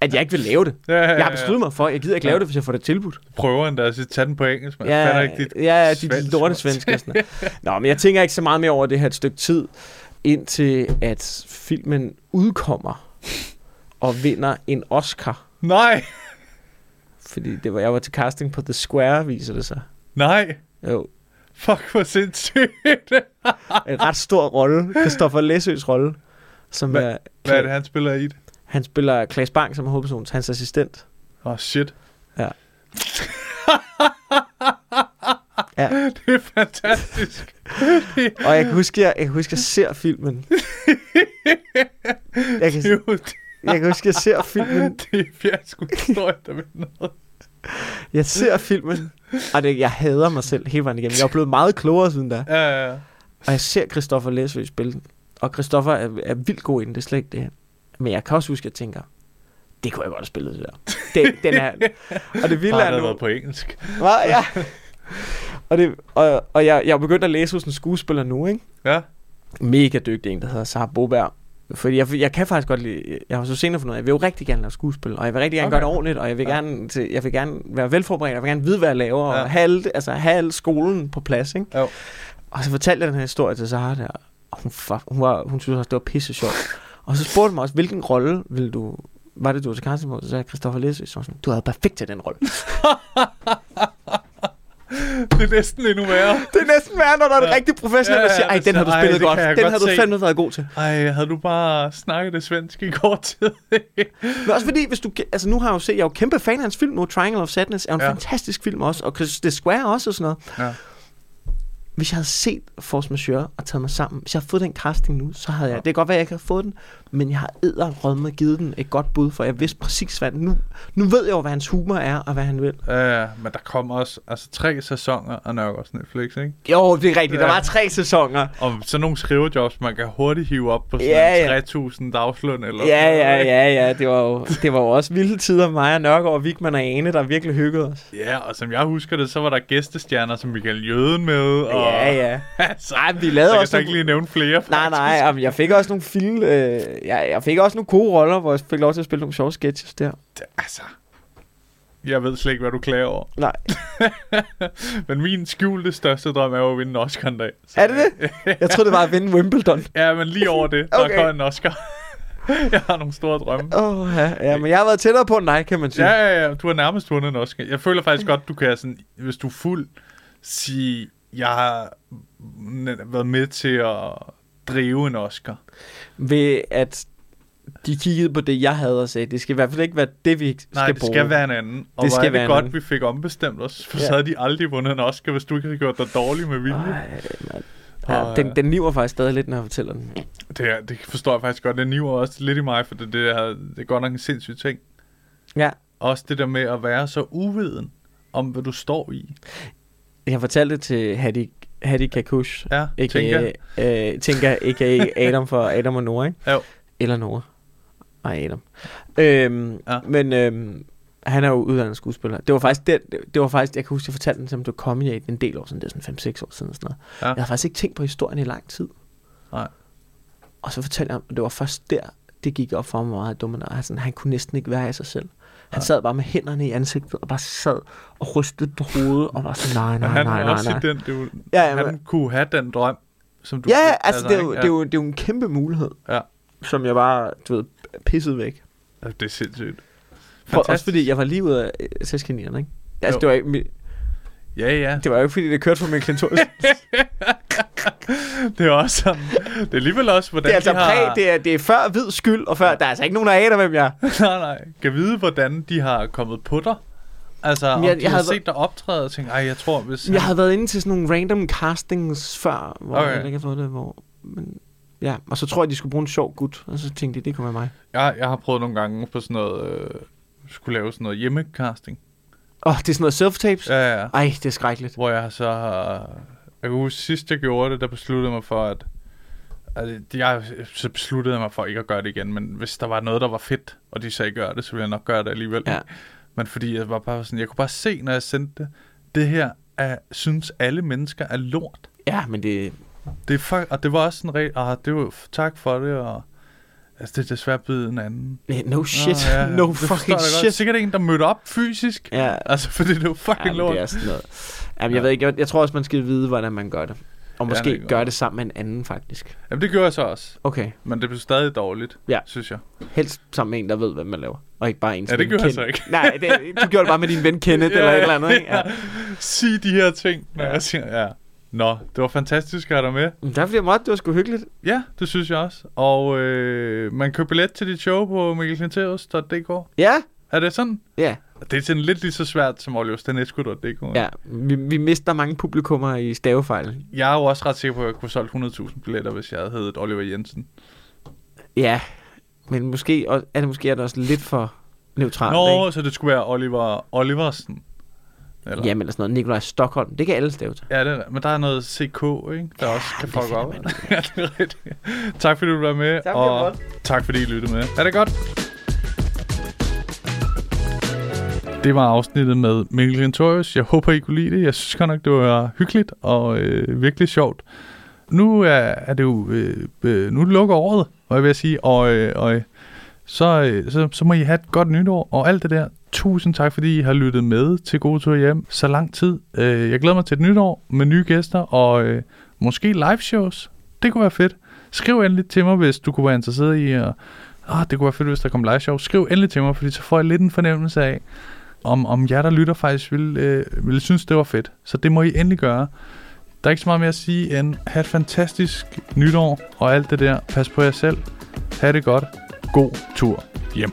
at jeg ikke vil lave det. Ja, ja, Jeg har ja. besluttet mig for, at jeg gider ikke lave det, hvis jeg får det tilbudt. Prøver endda at sige, tag den på engelsk, man. Ja, ikke dit ja, ja, de svensk, lorte og sådan. Nå, men jeg tænker ikke så meget mere over det her et stykke tid, indtil at filmen udkommer og vinder en Oscar. Nej, Fordi det var, jeg var til casting på The Square, viser det sig. nej. Jo, Fuck, hvor sindssygt. en ret stor rolle. Christoffer Læsøs rolle. Som Hvad- er, Hvad er det, han spiller i det? Han spiller Klaas Bang som er hovedperson, hans assistent. Åh, oh, shit. Ja. Ja. Det er fantastisk. Og jeg kan huske, jeg, jeg kan huske, jeg ser filmen. Jeg kan, Dude, jeg kan huske, jeg ser filmen. det er fiasko historie, der noget. Jeg ser filmen, og det, jeg hader mig selv hele vejen igennem. Jeg er blevet meget klogere siden da. Ja, ja, ja. Og jeg ser Christoffer Læsø spille den. Og Christoffer er, er vildt god i den, det er slet ikke det. Men jeg kan også huske, at jeg tænker, det kunne jeg godt have spillet det der. Det, den er, og det vilde Bare er nu... været på engelsk. Hva? Ja. Og, det, og, og jeg, jeg er begyndt at læse hos en skuespiller nu, ikke? Ja. Mega dygtig en, der hedder Sara Boberg. Fordi jeg, jeg kan faktisk godt lide, jeg har så senere fundet ud af, jeg vil jo rigtig gerne lave skuespil, og jeg vil rigtig gerne Okay. gøre det ordentligt, og jeg vil, Ja. gerne, til, jeg vil gerne være velforberedt, jeg vil gerne vide, hvad jeg laver, Ja. og have, alle, altså, have alle skolen på plads, ikke? Jo. Og så fortalte jeg den her historie til Sara der, og hun, hun, var, hun synes også, det var pisse sjovt. Og så spurgte hun mig også, hvilken rolle vil du, var det, du var til casting på? Så sagde Christoffer Læsø, så sådan, du er perfekt til den rolle. Det er næsten endnu værre. Det er næsten værre, når der er Ja. ja. rigtig professionel, Ja, der siger, ja, ej, den har du ej, spillet det godt. Den godt har du se." fandme været god til. Ej, havde du bare snakket det svenske i kort tid? Men også fordi, hvis du, altså nu har jeg jo set, jeg er jo kæmpe fan af hans film nu, Triangle of Sadness er en Ja. ja. fantastisk film også, og The Square også og sådan noget. Ja. Hvis jeg havde set Force Majeure og taget mig sammen, hvis jeg havde fået den casting nu, så havde jeg, det kan godt være, at jeg ikke havde fået den, men jeg har edderrødme givet den et godt bud, for jeg vidste præcis, hvad nu, nu ved jeg jo, hvad hans humor er, og hvad han vil. Ja, ja, men der kommer også altså, tre sæsoner af Nørgaards Netflix, ikke? Jo, det er rigtigt, der Ja. var tre sæsoner. Og sådan nogle skrivejobs, man kan hurtigt hive op på sådan Ja, ja, ja. 3.000 dagsløn eller Ja, sådan ja, noget, ikke? ja, ja, det var jo, det var jo også vilde tider, mig og Nørgaard, Vigman og Ane, der virkelig hyggede os. Ja, og som jeg husker det, så var der gæstestjerner som Michael Jøden med. Og, Ja, ja. altså, Nej, vi jeg lavede kan også så ikke lige nævne flere, Nej, nej, jamen, jeg fik også nogle film, øh, jeg, jeg fik også nogle gode roller, hvor jeg fik lov til at spille nogle sjove sketches der. Det- Altså, jeg ved slet ikke, hvad du klager over. Nej. Men min skjulte største drøm er jo at vinde en Oscar en dag. Så, Er det det? Jeg troede, det var at vinde Wimbledon. Ja, men lige over det, der Okay. kommer en Oscar. jeg har nogle store drømme. Åh, oh, ja, ja, men jeg har været tættere på end dig, kan man sige. Ja, ja, ja. Du har nærmest vundet en Oscar. Jeg føler faktisk godt, du kan sådan, hvis du er fuld, sige, jeg har været med til at drive en Oscar. Ved at de kiggede på det, jeg havde og sagde, det skal i hvert fald ikke være det, vi skal Nej, det bruge. skal være en anden. Og Det skal være det godt, anden. vi fik ombestemt os, for Ja. så havde de aldrig vundet en Oscar, hvis du ikke havde gjort dig dårlig med vilje. Ej, mand. Ja, Og, den, den niver faktisk stadig lidt, når jeg fortæller den. Det, det forstår jeg faktisk godt. Det niver også lidt i mig, for det, det, er, det er godt nok en sindssyg ting. Ja, Også det der med at være så uviden om, hvad du står i. jeg fortalte det til Hadi, Hadi Kakush, Ja, ikke tænker øh, tænker ikke Adam for Adam og Nora, ikke? Jo. Eller Nora. Nej, Adam. Øhm, Ja. Men øhm, han er jo uddannet skuespiller. Det var faktisk det, det var faktisk, jeg kan huske, jeg fortalte den, som du kom i en del år siden, det er sådan 5-6 år siden. Sådan noget. Ja. Jeg har faktisk ikke tænkt på historien i lang tid. Nej. Og så fortalte jeg og det var først der, det gik op for mig meget og han, han kunne næsten ikke være i sig selv. Han Nej. sad bare med hænderne i ansigtet, og bare sad og rystede på hovedet, og var sådan, nej, nej, nej, nej, nej. i den, jo, Ja, ja, han men- kunne have den drøm, som du Ja, fik. altså, det, er jo, ikke? det, er jo, det er jo en kæmpe mulighed, Ja. som jeg bare, du ved, pissede væk. Ja, det er sindssygt. For, også Fantastisk. fordi jeg var lige ude af øh, testkaninerne, ikke? Altså, Jo. det var, ikke, Ja, ja. det var jo ikke, fordi det kørte for min klintorisk. Det er også sådan. Det er alligevel også, hvordan det er altså de har... præg, det er, det er før hvid skyld, og før, der er altså ikke nogen, der aner, hvem jeg er. nej, nej. Kan vide, hvordan de har kommet på dig. Altså, om jeg- de jeg har havde set dig optræde og tænkt, ej, jeg tror, hvis... Jeg havde været inde til sådan nogle random castings før, hvor Okay. okay. jeg ikke har fået det, hvor... Men, ja, og så tror jeg, de skulle bruge en sjov gut, og så tænkte de, det kunne være mig. Jeg, jeg har prøvet nogle gange på sådan noget... Øh, skulle lave sådan noget hjemmecasting. Åh, oh, det er sådan noget self-tapes? Ja. Ja, ja. Ej, det er skrækkeligt. Hvor jeg så har... Jeg kan huske, sidst jeg gjorde det, der besluttede jeg mig for, at... Altså, jeg, så besluttede mig for ikke at gøre det igen, men hvis der var noget, der var fedt, og de sagde, gør det, så ville jeg nok gøre det alligevel. Ja. Men fordi jeg var bare sådan, jeg kunne bare se, når jeg sendte det, det her er, synes alle mennesker er lort. Ja, men det... Det er fuck, og det var også sådan rent, ah, det var, tak for det, og altså, det er desværre blevet en anden. eh, No shit. Nå, ja, no det fucking jeg godt. shit. Sikkert en, der mødte op fysisk. Ja, Altså, fordi det var fucking ja, lort. det er sådan noget. Jamen, jeg Ja. ved ikke, jeg, jeg tror også, man skal vide, hvordan man gør det. Og Ja, måske kan gøre det sammen med en anden, faktisk. Jamen, det gjorde jeg så også. Okay. Men det blev stadig dårligt, Ja. synes jeg. Helst sammen med en, der ved, hvad man laver. Og ikke bare en, Ja, det en gjorde jeg så ikke. Nej, det, du gjorde det bare med din ven Kenneth, eller et eller andet, ikke? Ja. Sig de her ting, når jeg siger, ja. Nå, det var fantastisk at have dig med. Men Der bliver meget, det var sgu hyggeligt. Ja, det synes jeg også. Og øh, man kan billet til dit show på mikkelklinteus.dk. Ja, Er det sådan? ja, Det er sådan lidt lige så svært som oliverstanescu.dk. ja. Vi, vi mister mange publikummer i stavefejl. Jeg er jo også ret sikker på, at jeg kunne have solgt 100.000 billetter, hvis jeg havde heddet Oliver Jensen. Ja, men måske er det måske er det også lidt for neutralt, Nå, ikke? så det skulle være Oliver Oliversen. Eller? Jamen, eller sådan noget. Nikolaj Stockholm. Det kan alle stave til. Ja, det er, men der er noget CK, ikke? Der også kan det fuck op. ja, det er rigtigt. Tak fordi du var med, Tak, og fordi jeg tak fordi I lyttede med. Er det godt? Det var afsnittet med Mikkel Glentorius. Jeg håber, I kunne lide det. Jeg synes godt nok, det var hyggeligt og øh, virkelig sjovt. Nu er, er det jo... Øh, øh, nu lukker året, hvad jeg vil sige. Og, øh, og så, øh, så, så må I have et godt nytår og alt det der. Tusind tak, fordi I har lyttet med til Gode Tur Hjem så lang tid. Øh, jeg glæder mig til et nytår med nye gæster og øh, måske live shows. Det kunne være fedt. Skriv endelig til mig, hvis du kunne være interesseret i at... Oh, det kunne være fedt, hvis der kom live show. Skriv endelig til mig, fordi så får jeg lidt en fornemmelse af, om, om jer, der lytter, faktisk ville, øh, ville synes, det var fedt. Så det må I endelig gøre. Der er ikke så meget mere at sige end, have et fantastisk nytår og alt det der. Pas på jer selv. Ha' det godt. God tur hjem.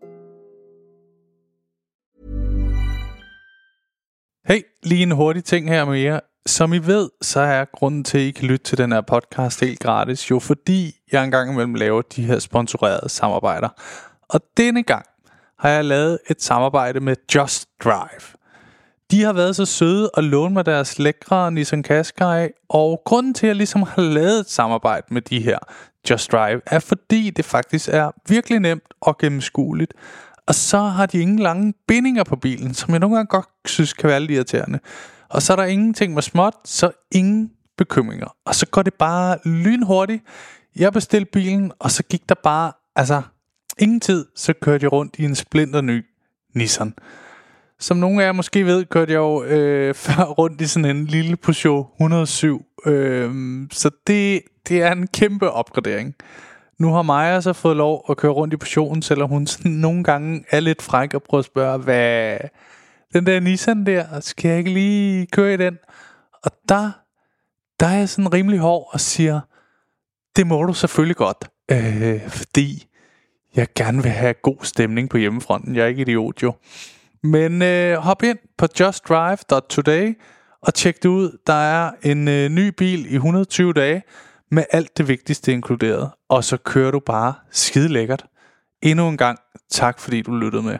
Hey, lige en hurtig ting her med jer. Som I ved, så er grunden til, at I kan lytte til den her podcast helt gratis, jo fordi jeg engang imellem laver de her sponsorerede samarbejder. Og denne gang har jeg lavet et samarbejde med Just Drive. De har været så søde at låne mig deres lækre Nissan Qashqai, og grunden til, at jeg ligesom har lavet et samarbejde med de her Just Drive, er fordi det faktisk er virkelig nemt og gennemskueligt. Og så har de ingen lange bindinger på bilen, som jeg nogle gange godt synes kan være lidt irriterende. Og så er der ingenting med småt, så ingen bekymringer. Og så går det bare lynhurtigt. Jeg bestilte bilen, og så gik der bare, altså ingen tid, så kørte jeg rundt i en splinter ny Nissan. Som nogle af jer måske ved, kørte jeg jo øh, før rundt i sådan en lille Peugeot 107. Øh, så det, det er en kæmpe opgradering. Nu har Maja så fået lov at køre rundt i portionen, selvom hun sådan nogle gange er lidt fræk og prøver at spørge, hvad den der Nissan der, skal jeg ikke lige køre i den? Og der, der er jeg sådan rimelig hård og siger, det må du selvfølgelig godt, øh, fordi jeg gerne vil have god stemning på hjemmefronten. Jeg er ikke idiot jo. Men øh, hop ind på justdrive.today og tjek det ud. Der er en øh, ny bil i 120 dage med alt det vigtigste inkluderet. Og så kører du bare skide lækkert. Endnu en gang tak fordi du lyttede med.